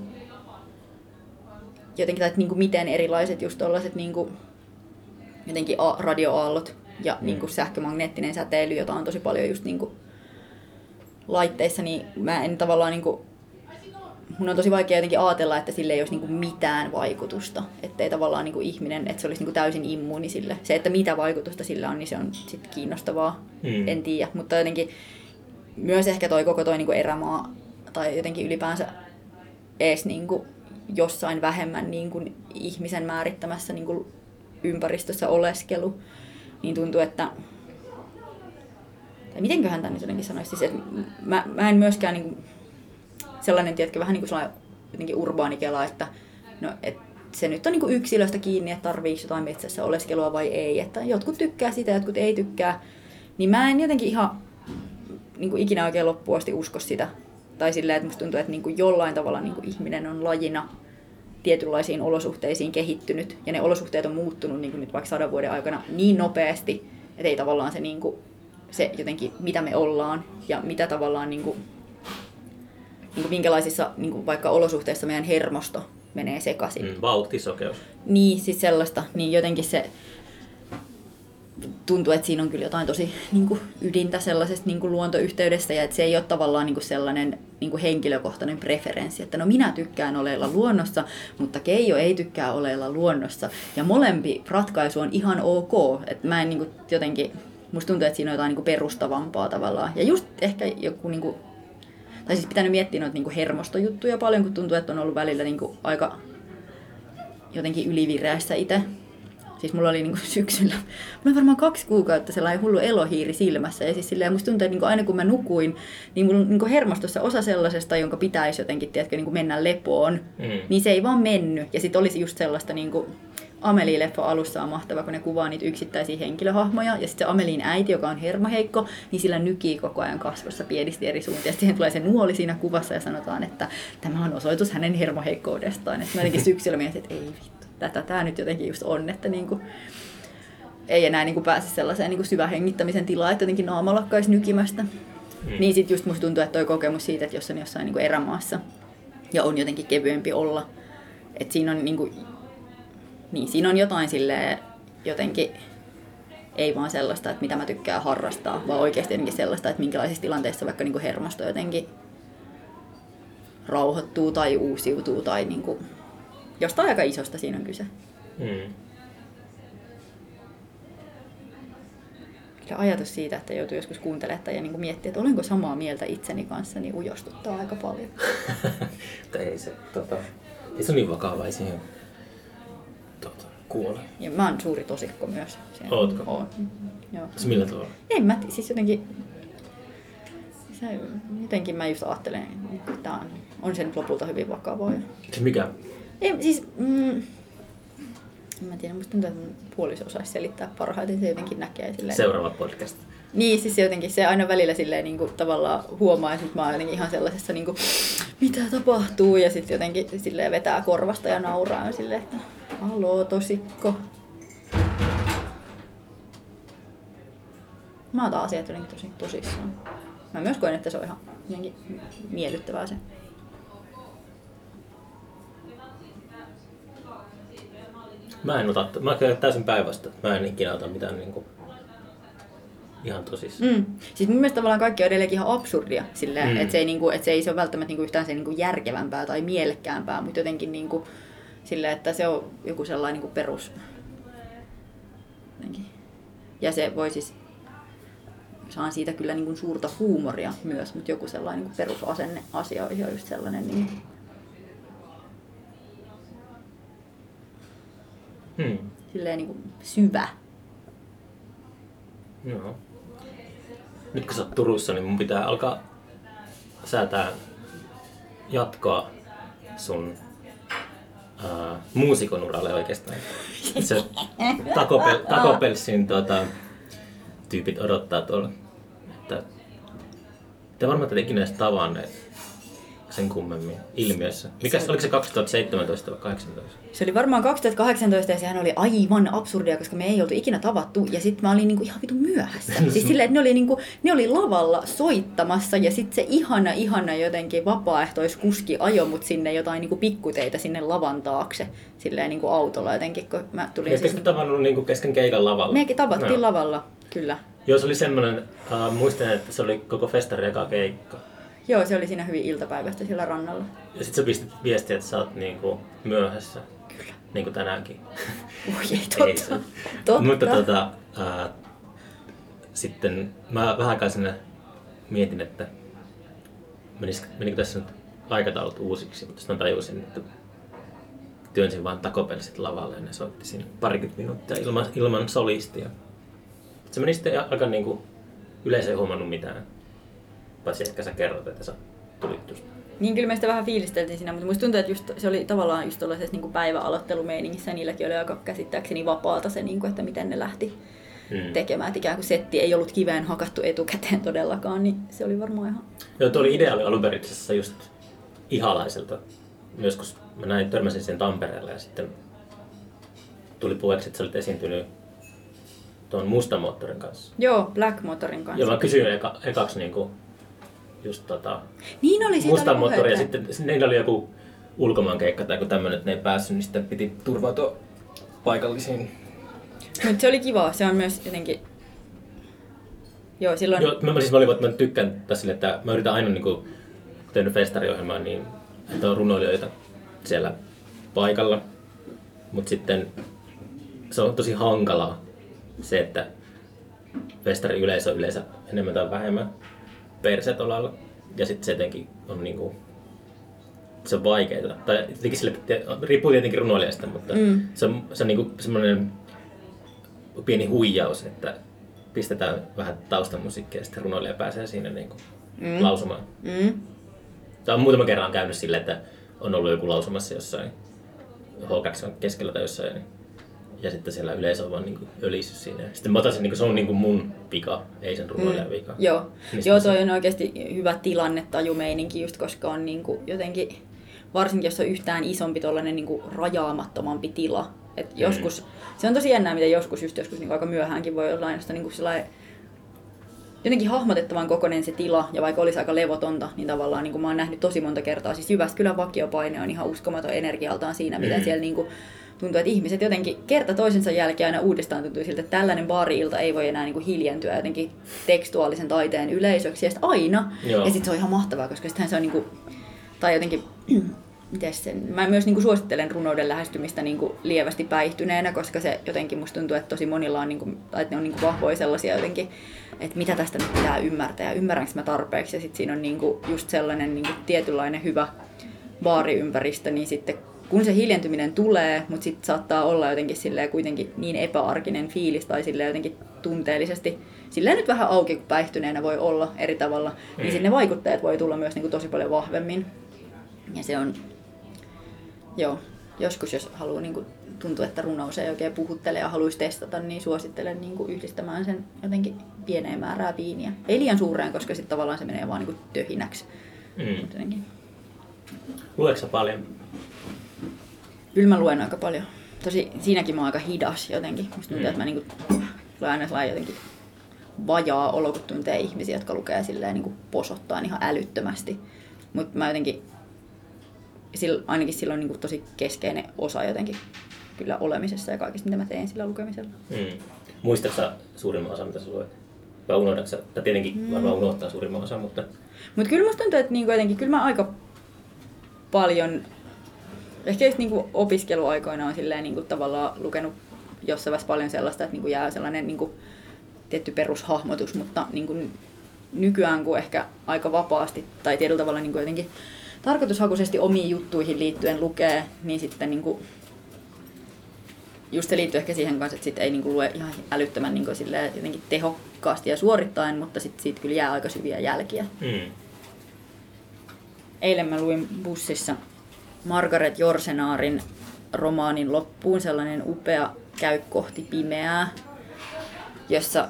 jotenkin tai että niinku miten erilaiset just tollaset niinku, jotenkin a- radioaallot ja Mm. niinku sähkömagneettinen säteily, jota on tosi paljon just niinku laitteissa, niin mä en tavallaan niinku, mun on tosi vaikea jotenkin ajatella, että sille ei olisi niinku mitään vaikutusta. Että ei tavallaan niinku ihminen, että se olisi niinku täysin immuuni sille. Se, että mitä vaikutusta sillä on, niin se on sitten kiinnostavaa. Mm. En tiedä, mutta jotenkin myös ehkä toi koko toi niinku erämaa tai jotenkin ylipäänsä ees niinku jossain vähemmän niinku ihmisen määrittämässä niinku ympäristössä oleskelu, niin tuntuu, että tai mitenköhän tämä nyt jotenkin sanoisi, siis, että mä, mä en myöskään niin kuin, sellainen, tiedätkö, vähän niin kuin sellainen jotenkin urbaani kela, että no, et se nyt on niin kuin yksilöstä kiinni, että tarviiko jotain metsässä oleskelua vai ei, että jotkut tykkää sitä, jotkut ei tykkää, niin mä en jotenkin ihan niin kuin ikinä oikein loppuun asti usko sitä. Tai silleen, että musta tuntuu, että niin kuin jollain tavalla niin kuin ihminen on lajina tietynlaisiin olosuhteisiin kehittynyt, ja ne olosuhteet on muuttunut niin kuin nyt vaikka sadan vuoden aikana niin nopeasti, että ei tavallaan se, niin kuin, se jotenkin, mitä me ollaan, ja mitä tavallaan, niin kuin, niin kuin minkälaisissa niin kuin vaikka olosuhteissa meidän hermosto menee sekaisin. Mm, vauhtisokeus. Niin, siis sellaista, niin jotenkin se tuntuu, että siinä on kyllä jotain tosi niin kuin ydintä sellaisesta niin kuin luontoyhteydestä ja että se ei ole tavallaan niin kuin sellainen niin kuin henkilökohtainen preferenssi, että no minä tykkään oleella luonnossa, mutta Keijo ei tykkää oleella luonnossa. Ja molempi ratkaisu on ihan ok, että mä en niin kuin jotenkin, musta tuntuu, että siinä on jotain niin kuin perustavampaa tavallaan. Ja just ehkä joku niin kuin, tai siis pitänyt miettiä noita niin kuin hermostojuttuja paljon, kun tuntuu, että on ollut välillä niin kuin aika jotenkin ylivireässä itse. Siis mulla oli niinku syksyllä, mulla oli varmaan kaksi kuukautta sellainen hullu elohiiri silmässä. Ja siis silleen, musta tuntuu, että niinku aina kun mä nukuin, niin mulla on niinku hermostossa osa sellaisesta, jonka pitäisi jotenkin, tiedätkö, niinku mennä lepoon. Mm. Niin se ei vaan mennyt. Ja sitten olisi just sellaista niinku, Amelie-leffa alussa on mahtava, kun ne kuvaa niitä yksittäisiä henkilöhahmoja. Ja sitten se Amelin äiti, joka on hermoheikko, niin sillä nykii koko ajan kasvossa pienisti eri suuntiin. Ja siihen tulee se nuoli siinä kuvassa ja sanotaan, että tämä on osoitus hänen hermoheikkoudestaan. Että mä jotenkin syksyllä mietin, että ei vittu, tätä tämä nyt jotenkin just on, että niinku, ei enää niinku pääse sellaiseen niinku syvähengittämisen tilaan, että jotenkin naama lakkaisi nykimästä. Mm. Niin sitten just musta tuntuu, että toi kokemus siitä, että jos on jossain niinku erämaassa ja on jotenkin kevyempi olla, että siinä on niinku, niin siinä on jotain silleen jotenkin ei vaan sellaista, että mitä mä tykkään harrastaa, vaan oikeasti jotenkin sellaista, että minkälaisissa tilanteissa vaikka niinku hermosto jotenkin rauhoittuu tai uusiutuu tai niin kuin, jostain aika isosta siinä on kyse. Mm. Kyllä ajatus siitä, että joutuu joskus kuuntelemaan ja niin kuin miettiä, että olenko samaa mieltä itseni kanssa, niin ujostuttaa aika paljon. Ei se, tota, ei se ole niin vakava, ei siihen tota, kuole. Ja mä oon suuri tosikko myös. Se- Ootko? Oon. Joo. Se millä tavalla? En mä, siis jotenkin, se, jotenkin mä just ajattelen, että on, on se nyt lopulta hyvin vakavaa. Se mikä? Ei, siis, mm, en mä tiedä, musta tuntuu, että mun puoliso osaisi selittää parhaiten, se jotenkin näkee silleen. Seuraava podcast. Niin, siis jotenkin se aina välillä silleen niin kuin, tavallaan huomaa, että mä oon jotenkin ihan sellaisessa niin kuin, mitä tapahtuu, ja sitten jotenkin silleen vetää korvasta ja nauraa ja silleen, että haloo tosikko. Mä otan asiat jotenkin tosi tosissaan. Mä myös koen, että se on ihan jotenkin miellyttävää se. Mä en ota, mä käyn täysin päivästä. Mä en ikinä ota mitään niinku ihan tosissaan. Mm. Siis mun mielestä tavallaan kaikki on edelleenkin ihan absurdia, silleen, Mm. että se, ei, niinku, et se ei se ole välttämättä niinku yhtään se niinku järkevämpää tai mielekkäämpää, mutta jotenkin niinku, silleen, että se on joku sellainen niinku perus. Jotenkin. Ja se voi siis, saan siitä kyllä niinku suurta huumoria myös, mutta joku sellainen niinku perusasenne asioihin on just sellainen. Niin, Hmm. silleen niinku syvä. Joo. Nyt kun sä oot Turussa, niin mun pitää alkaa säätää jatkoa sun uh, muusikon uralle oikeastaan. Se takopel, takopelsin tota, tyypit odottaa tuolla. Että te varmaan ikinä edes tavanneet sen kummemmin ilmiössä. Mikä se, oliko se 2017 vai 2018? Se oli varmaan 2018 ja sehän oli aivan absurdia, koska me ei oltu ikinä tavattu. Ja sitten mä olin niinku ihan vitu myöhässä. siis silleen, että ne oli, niinku, ne oli lavalla soittamassa ja sitten se ihana, ihana jotenkin vapaaehtoiskuski ajo mut sinne jotain niinku pikkuteitä sinne lavan taakse. Silleen niinku autolla jotenkin, kun mä tulin Ettekö te tavannut niinku kesken keikan lavalla? Mekin tavattiin No. lavalla, kyllä. Joo, se oli semmoinen, uh, muistan, että se oli koko festari eka keikka. Joo, se oli siinä hyvin iltapäivästä siellä rannalla. Ja sit sä pistit viestiä, että sä oot niinku myöhässä. Kyllä. Niinku tänäänkin. Ui, ei Ei totta. se. totta. Mutta tota, ää, sitten mä vähän aikaa sinne mietin, että menis, menikö tässä nyt aikataulut uusiksi, mutta sitten mä tajusin, että työnsin vaan takopelsit lavalle ja ne soitti siinä parikymmentä minuuttia ilman, ilman solistia. Se meni sitten aika niinku, yleisö ei huomannut mitään. Paitsi ehkä sä kerrot, että sä tulit just. Niin kyllä me sitä vähän fiilisteltiin siinä, mutta musta tuntuu, että just, se oli tavallaan just tuollaisessa niin päiväaloittelumeiningissä, niilläkin oli aika käsittääkseni vapaata se, niin kuin, että miten ne lähti Mm. tekemään. Että ikään kuin setti ei ollut kiveen hakattu etukäteen todellakaan, niin se oli varmaan ihan... Joo, tuo oli ideaali alun perin just ihalaiselta. Joskus mä näin, törmäsin sen Tampereella ja sitten tuli puheeksi, että sä olit esiintynyt tuon mustan moottorin kanssa. Joo, Black Motorin kanssa. Ja mä kysyin eka, ekaksi niinku just tota, Niin oli, oli moottori ja sitten niillä oli joku ulkomaankeikka tai joku tämmönen, että ne ei päässyt, niin sitten piti turvautua paikallisiin. Mutta se oli kiva, se on myös jotenkin... Joo, silloin... Joo, mä, mä siis valin, että mä tykkään tässä sille, että mä yritän aina niinku, kun tehnyt festariohjelmaa, niin että on runoilijoita siellä paikalla. Mutta sitten se on tosi hankalaa se, että festari yleisö on yleensä enemmän tai vähemmän persetolalla. Ja sitten se jotenkin on niinku, se on vaikeaa. Tai jotenkin sille, riippuu tietenkin runoilijasta, mutta Mm. se on, se on niinku semmoinen pieni huijaus, että pistetään vähän taustamusiikkia ja sitten runoilija pääsee siinä niinku Mm. lausumaan. Mm. Tämä on muutama kerran käynyt silleen, että on ollut joku lausumassa jossain H2 keskellä tai jossain. Ja sitten siellä yleisö on vaan niin ölissyt siinä. Sitten mä otan sen, niin se on niin mun vika, ei sen runoilijan vika. Mm. Joo, Mistä Joo se- on oikeasti hyvä tilannettajumeininki just koska on niinku jotenkin, varsinkin jos on yhtään isompi tollanen niinku rajaamattomampi tila. Et Mm. joskus, se on tosi jännää, miten joskus just joskus niinku aika myöhäänkin voi olla ainoastaan niinku sellainen jotenkin hahmotettavan kokoinen se tila, ja vaikka olisi aika levotonta, niin tavallaan niin kuin mä oon nähnyt tosi monta kertaa, siis Jyväskylän vakiopaine on ihan uskomaton energialtaan siinä, miten Mm. siellä niin kuin tuntuu, että ihmiset jotenkin kerta toisensa jälkeen aina uudestaan tuntuu siltä, että tällainen baari-ilta ei voi enää niin kuin hiljentyä jotenkin tekstuaalisen taiteen yleisöksi, ja sitten aina, Joo. ja sitten se on ihan mahtavaa, koska sittenhän se on niin kuin, tai jotenkin, miten sen, mä myös niin kuin suosittelen runouden lähestymistä niin kuin lievästi päihtyneenä, koska se jotenkin musta tuntuu, että tosi monilla on, niin kuin, tai että ne on niin kuin vahvoja sellaisia jotenkin, että mitä tästä nyt pitää ymmärtää ja ymmärränkö mä tarpeeksi. Ja sitten siinä on niin kuin just sellainen niin kuin tietynlainen hyvä baariympäristö, niin sitten kun se hiljentyminen tulee, mutta sitten saattaa olla jotenkin silleen kuitenkin niin epäarkinen fiilis tai silleen jotenkin tunteellisesti silleen nyt vähän auki, kun päihtyneenä voi olla eri tavalla, mm. niin sitten ne vaikutteet voi tulla myös niin kuin tosi paljon vahvemmin. Ja se on, joo, joskus jos haluaa niin kuin, tuntuu, että runous ei oikein puhuttele ja haluaisi testata, niin suosittelen niin kuin yhdistämään sen jotenkin pieneen määrää viiniä. Ei liian suureen, koska sitten tavallaan se menee vaan niin kuin töhinäksi. Mm. Luetko paljon? Kyllä mä luen aika paljon. Tosi siinäkin mä oon aika hidas jotenkin. Musta tuntuu, Mm. että mä niinku, luen aina sellainen jotenkin vajaa olo, kun tuntee ihmisiä, jotka lukee silleen niinku posottaa ihan älyttömästi. Mutta mä jotenkin, sil, ainakin silloin niinku tosi keskeinen osa jotenkin kyllä olemisessa ja kaikessa, mitä mä teen sillä lukemisella. Mm. Muistatko sä suurimman osan, mitä sä luet? Vai unohdatko sä? Tai tietenkin Mm. varmaan unohtaa suurimman osan, mutta... Mutta kyllä musta tuntuu, että niinku jotenkin, kyllä mä aika paljon, ehkä just niinku opiskeluaikoina on silleen niinku tavallaan lukenut jossain vaiheessa paljon sellaista, että niinku jää sellainen niinku tietty perushahmotus, mutta niinku nykyään kun ehkä aika vapaasti tai tietyllä tavalla niinku jotenkin tarkoitushakuisesti omiin juttuihin liittyen lukee, niin sitten niinku just se liittyy ehkä siihen kanssa, että sit ei niinku lue ihan älyttömän niinku silleen jotenkin tehokkaasti ja suorittaen, mutta sitten siitä kyllä jää aika syviä jälkiä. Mm. Eilen mä luin bussissa Margaret Jorsenaarin romaanin loppuun, sellainen upea käy kohti pimeää, jossa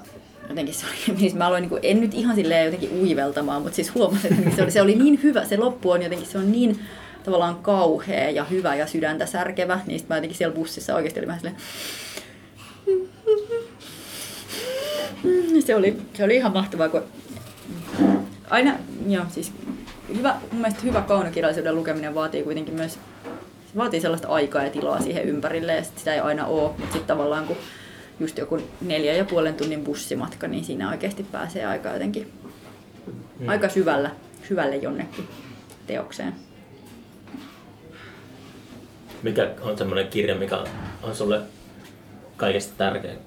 jotenkin se oli, siis mä aloin, niin kuin, en nyt ihan silleen jotenkin uiveltamaan, mutta siis huomasin, että se oli, se oli niin hyvä, se loppu on jotenkin, se on niin tavallaan kauhea ja hyvä ja sydäntä särkevä, niin sit mä jotenkin siellä bussissa oikeasti oli vähän silleen, se oli, se oli ihan mahtavaa, kun aina, joo, siis hyvä, mun mielestä hyvä kaunokirjallisuuden lukeminen vaatii kuitenkin myös se vaatii sellaista aikaa ja tilaa siihen ympärille ja sit sitä ei aina ole, mutta sitten tavallaan kun just joku neljä ja puolen tunnin bussimatka, niin siinä oikeasti pääsee aika jotenkin Mm. aika syvällä, syvälle jonnekin teokseen. Mikä on semmoinen kirja, mikä on sulle kaikista tärkein?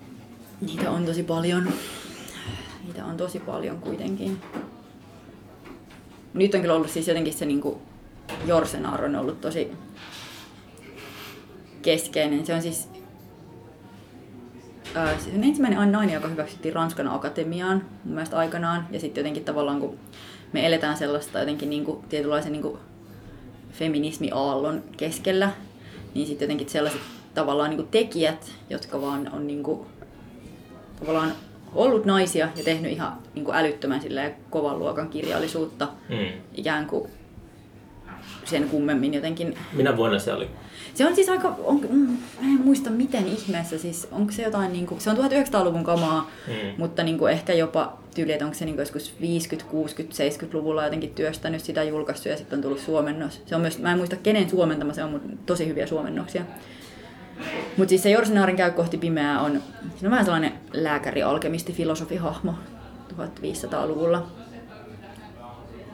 Niitä on tosi paljon. Niitä on tosi paljon kuitenkin. Nyt on kyllä ollut siis jotenkin se niinku Jorsenaar on ollut tosi keskeinen. Se on siis ää, se on ensimmäinen nainen, joka hyväksyttiin Ranskan akatemiaan mun mielestä aikanaan. Ja sitten jotenkin tavallaan kun me eletään sellaista jotenkin niinku, tietynlaisen niinku feminismi-aallon keskellä, niin sitten jotenkin sellaiset tavallaan niinku tekijät, jotka vaan on niinku, tavallaan ollut naisia ja tehnyt ihan niinku älyttömän silleen, kovan luokan kirjallisuutta Mm. ikään kuin sen kummemmin jotenkin. Minä vuonna se oli? Se on siis aika, on, mm, mä en muista miten ihmeessä, siis onko se jotain, niinku, se on 1900-luvun kamaa, Mm. mutta niinku ehkä jopa tyyli, että onko se niinku joskus 50, 60, 70-luvulla jotenkin työstänyt sitä julkaissut ja sitten on tullut suomennos. Se on myös, mä en muista kenen suomentama se on, mutta tosi hyviä suomennoksia. Mutta siis se Jorsenaarin käy kohti pimeää on, siinä on vähän sellainen lääkäri, alkemisti, filosofihahmo 1500-luvulla.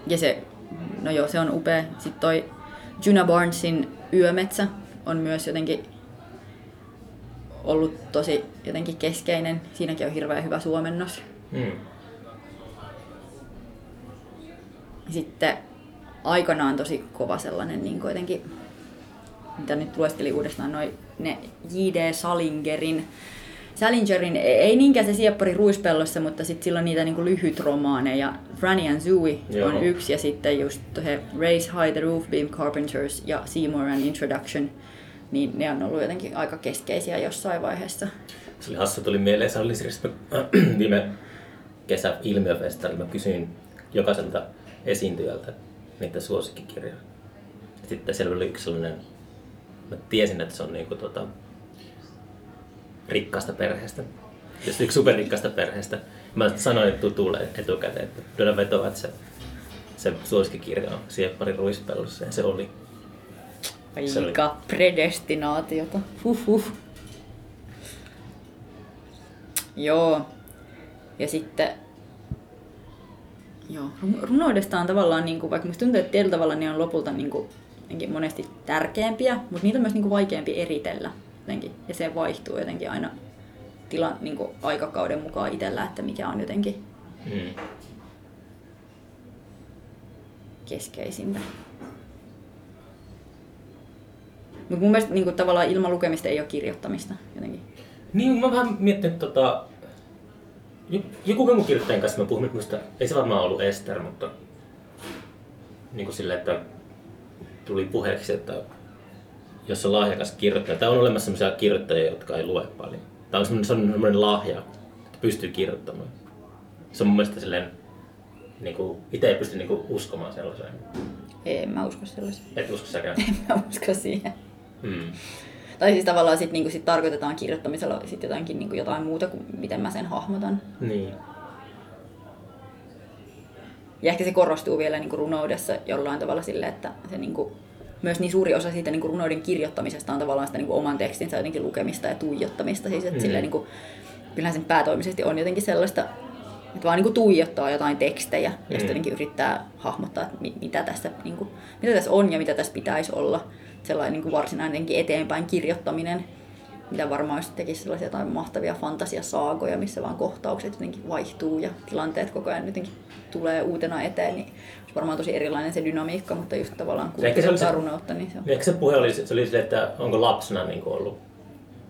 Ja se, no joo, se on upea. Sitten toi Juna Barnesin Yömetsä on myös jotenkin ollut tosi jotenkin keskeinen. Siinäkin on hirveän hyvä suomennos. Mm. Sitten aikanaan tosi kova sellainen niin jotenkin, mitä nyt lueskelin uudestaan, noin ne J.D. Salingerin Salingerin, ei niinkään se sieppari ruispellossa, mutta sitten sillä on niitä niinku lyhyt romaaneja. Franny and Zooey Joo. on yksi ja sitten just he Raise High the Roof Beam Carpenters ja Seymour and Introduction. Niin ne on ollut jotenkin aika keskeisiä jossain vaiheessa. Se oli hassu, tuli mieleen, se oli siis viime kesä ilmiöfestarilla, mä kysyin jokaiselta esiintyjältä niitä suosikkikirjoja. Sitten siellä oli yksi sellainen, mä tiesin, että se on niinku tota, rikkaasta perheestä. Just yksi superrikkaasta perheestä. Mä sanoin tutulle etukäteen, että lyödä vetoa, että se, se suosikkikirja on Sieppari ruispellossa ja se oli. Se oli- Aika predestinaatiota. Huhhuh. Joo. Ja sitten... joo, ru- runoudesta on tavallaan, niin kuin, vaikka musta tuntuu, että tietyllä tavalla ne on lopulta niin kuin, monesti tärkeämpiä, mutta niitä on myös niin kuin, vaikeampi eritellä jotenkin. Ja se vaihtuu jotenkin aina tilan, niin kuin, aikakauden mukaan itsellä, että mikä on jotenkin Mm. keskeisintä. Mutta mun mielestä niin kuin, tavallaan ilman lukemista ei ole kirjoittamista jotenkin. Niin, mä vähän miettinyt tota... jo- Joku mun kirjoittajan kanssa mä puhun, muista, ei se varmaan ollut Ester, mutta niin kuin silleen, että tuli puheeksi, että jos on lahjakas kirjoittaja, tai on olemassa sellaisia kirjoittajia, jotka ei lue paljon. Tämä on semmoinen, se on semmoinen lahja, että pystyy kirjoittamaan. Se on mun mielestä silleen, niin kuin, itse ei pysty niin kuin, uskomaan sellaiseen. En mä usko sellaiseen. Et usko säkään. En mä usko siihen. Mm. Tai siis tavallaan sit, niinku, sit tarkoitetaan kirjoittamisella sit jotainkin niinku, jotain muuta kuin miten mä sen hahmotan. Niin. Ja ehkä se korostuu vielä niinku, runoudessa jollain tavalla sille, että se niinku, myös niin suuri osa siitä niinku, runouden kirjoittamisesta on tavallaan sitä niinku, oman tekstinsä jotenkin lukemista ja tuijottamista. Siis, että Mm. silleen, niinku, kyllähän sen päätoimisesti on jotenkin sellaista, että vaan niinku, tuijottaa jotain tekstejä ja Mm. sitten jotenkin yrittää hahmottaa, että mi- mitä, tässä, niinku, mitä tässä on ja mitä tässä pitäisi olla. Sellainen niinku, varsinainen jotenkin eteenpäin kirjoittaminen, mitä varmaan jos tekisi sellaisia jotain mahtavia fantasiasaagoja, missä vaan kohtaukset jotenkin vaihtuu ja tilanteet koko ajan jotenkin tulee uutena eteen, niin olisi varmaan tosi erilainen se dynamiikka, mutta just tavallaan kun Ehkä se oli runoutta, niin se on. Eikö se puhe oli, se oli se, että onko lapsena niin ollut,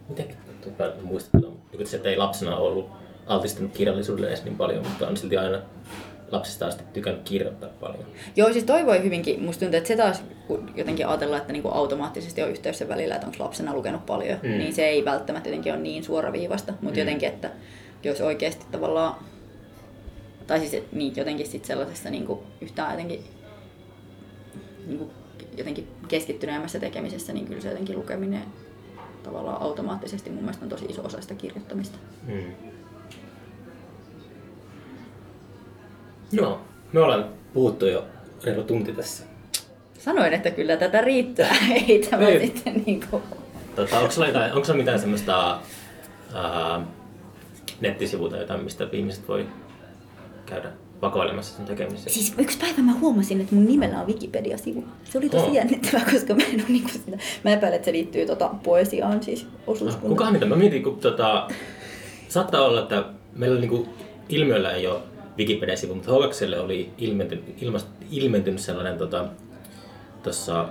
miten tuota, muistetaan, niin se, että ei lapsena ollut altistunut kirjallisuudelle edes niin paljon, mutta on silti aina lapsista asti tykännyt kirjoittaa paljon. Joo, siis toi voi hyvinkin, musta tuntuu, että se taas kun jotenkin ajatellaan, että niinku automaattisesti on yhteys sen välillä, että onko lapsena lukenut paljon, Mm. niin se ei välttämättä jotenkin ole niin suoraviivasta, mutta Mm. jotenkin, että jos oikeasti tavallaan, tai siis niin, jotenkin sit sellaisessa niinku yhtään jotenkin, niinku, jotenkin keskittyneemmässä tekemisessä, niin kyllä se jotenkin lukeminen tavallaan automaattisesti mun mielestä on tosi iso osa sitä kirjoittamista. Mm. Joo, me ollaan puhuttu jo reilu tunti tässä. Sanoin, että kyllä tätä riittää, ei tämä Ei. sitten niinku... Tota, onko sulla, jotain, onko sulla mitään semmoista ää, nettisivuilta jotain, mistä ihmiset voi käydä vakoilemassa sen tekemisessä? Siis yksi päivä mä huomasin, että mun nimellä on Wikipedia-sivu. Se oli tosi oh. jännittävää, koska mä en ole niinku sitä... Mä epäilen, että se liittyy tota poesiaan, siis No, osuuskuntaan. kukahan niitä? Mä mietin, kun tota, saattaa olla, että meillä niinku, ilmiöllä ei ole Wikipedia-sivu, mutta Hokakselle oli ilmentynyt, ilmast, ilmentynyt sellainen tota, tuossa,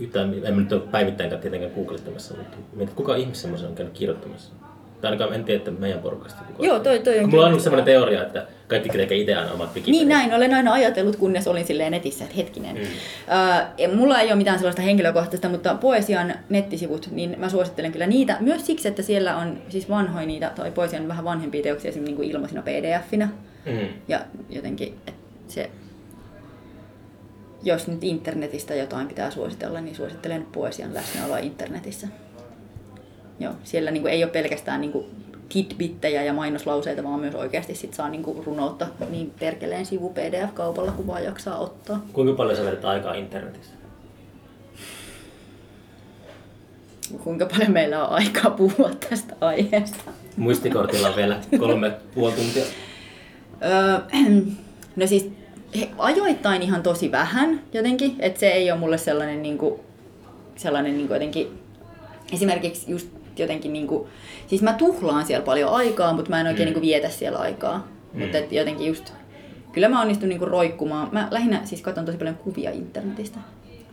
yhtään, en nyt ole päivittäinkään tietenkään googlettamassa, mutta mietin, kuka ihminen semmoisen on käynyt kirjoittamassa. Tai ainakaan en tiedä, että meidän porukasta kukaan. Joo, toi- toi on Mulla on ollut semmoinen teoria, että kaikki tekee itse aina omat Wikipedia. Niin näin, olen aina ajatellut, kunnes olin silleen netissä, että hetkinen. Mm. Mm. Uh, mulla ei ole mitään sellaista henkilökohtaista, mutta Poesian nettisivut, niin mä suosittelen kyllä niitä. Myös siksi, että siellä on siis vanhoja niitä, tai Poesian vähän vanhempia teoksia esimerkiksi niin kuin ilmaisina pdf-inä. Mm. Ja jotenkin että se, jos nyt internetistä jotain pitää suositella, niin suosittelen poesian läsnäoloa internetissä. Joo, siellä niin kuin, ei ole pelkästään niin kuin, tidbittejä ja mainoslauseita, vaan myös oikeasti sit saa niin kuin, runoutta niin perkeleen sivu PDF-kaupalla, kun vaan jaksaa ottaa. Kuinka paljon sä vedät aikaa internetissä? Kuinka paljon meillä on aikaa puhua tästä aiheesta? Muistikortilla on vielä kolme puoli tuntia. Öö, no siis he, ajoittain ihan tosi vähän jotenkin, että se ei ole mulle sellainen, niinku, sellainen niinku jotenkin, esimerkiksi just jotenkin niinku, siis mä tuhlaan siellä paljon aikaa, mutta mä en oikein Mm. niinku vietä siellä aikaa. Mm. Mutta jotenkin just, kyllä mä onnistun niinku roikkumaan. Mä lähinnä siis katson tosi paljon kuvia internetistä.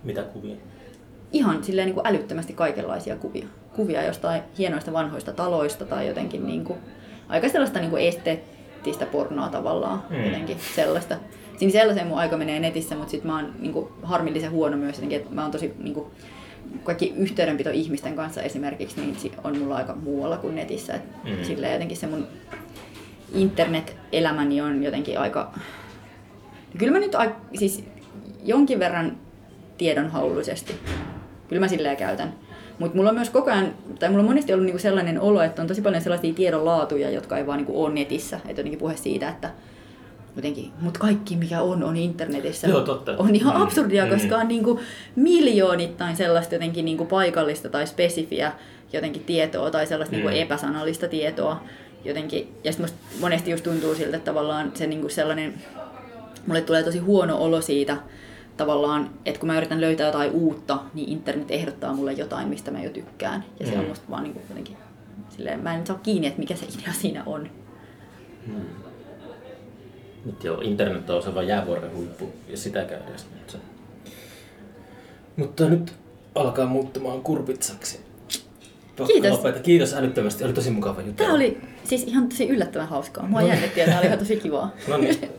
Mitä kuvia? Ihan silleen niinku älyttömästi kaikenlaisia kuvia. Kuvia jostain hienoista vanhoista taloista tai jotenkin niinku, aika sellaista niinku esteettistä pornoa tavallaan. Mm. Jotenkin sellaista. Siinä sellaiseen mun aika menee netissä, mutta sit mä oon niinku harmillisen huono myös jotenkin, että mä oon tosi niinku, kaikki yhteydenpito ihmisten kanssa esimerkiksi, niin on mulla aika muualla kuin netissä. Et Mm. Silleen jotenkin se mun internet-elämäni on jotenkin aika... Kyllä mä nyt ai- siis jonkin verran tiedonhauluisesti. Kyllä mä silleen käytän. Mutta mulla on myös koko ajan, tai mulla on monesti ollut niinku sellainen olo, että on tosi paljon sellaisia tiedonlaatuja, jotka ei vaan niinku ole netissä. Että jotenkin puhe siitä, että jotenkin, mutta kaikki mikä on, on internetissä. Joo, totta. On ihan Mm. absurdia, Mm. koska on niinku miljoonittain sellaista jotenkin niinku paikallista tai spesifiä jotenkin tietoa tai sellaista Mm. niinku epäsanallista tietoa. Jotenkin, ja sitten monesti just tuntuu siltä, että tavallaan se niinku sellainen mulle tulee tosi huono olo siitä tavallaan, että kun mä yritän löytää jotain uutta, niin internet ehdottaa mulle jotain, mistä mä jo tykkään. Ja se on Mm. musta vaan niin kuin jotenkin, silleen, mä en saa kiinni, että mikä se idea siinä on. Nyt joo, internet on se vaan jäävuoren huippu ja sitä käydään nyt se. Mutta nyt alkaa muuttumaan kurpitsaksi. Pakko Kiitos. lopeta. Kiitos älyttömästi, oli tosi mukava juttu. Tämä oli siis ihan tosi yllättävän hauskaa. Mua jännitti ja tämä oli ihan tosi kivaa. No niin,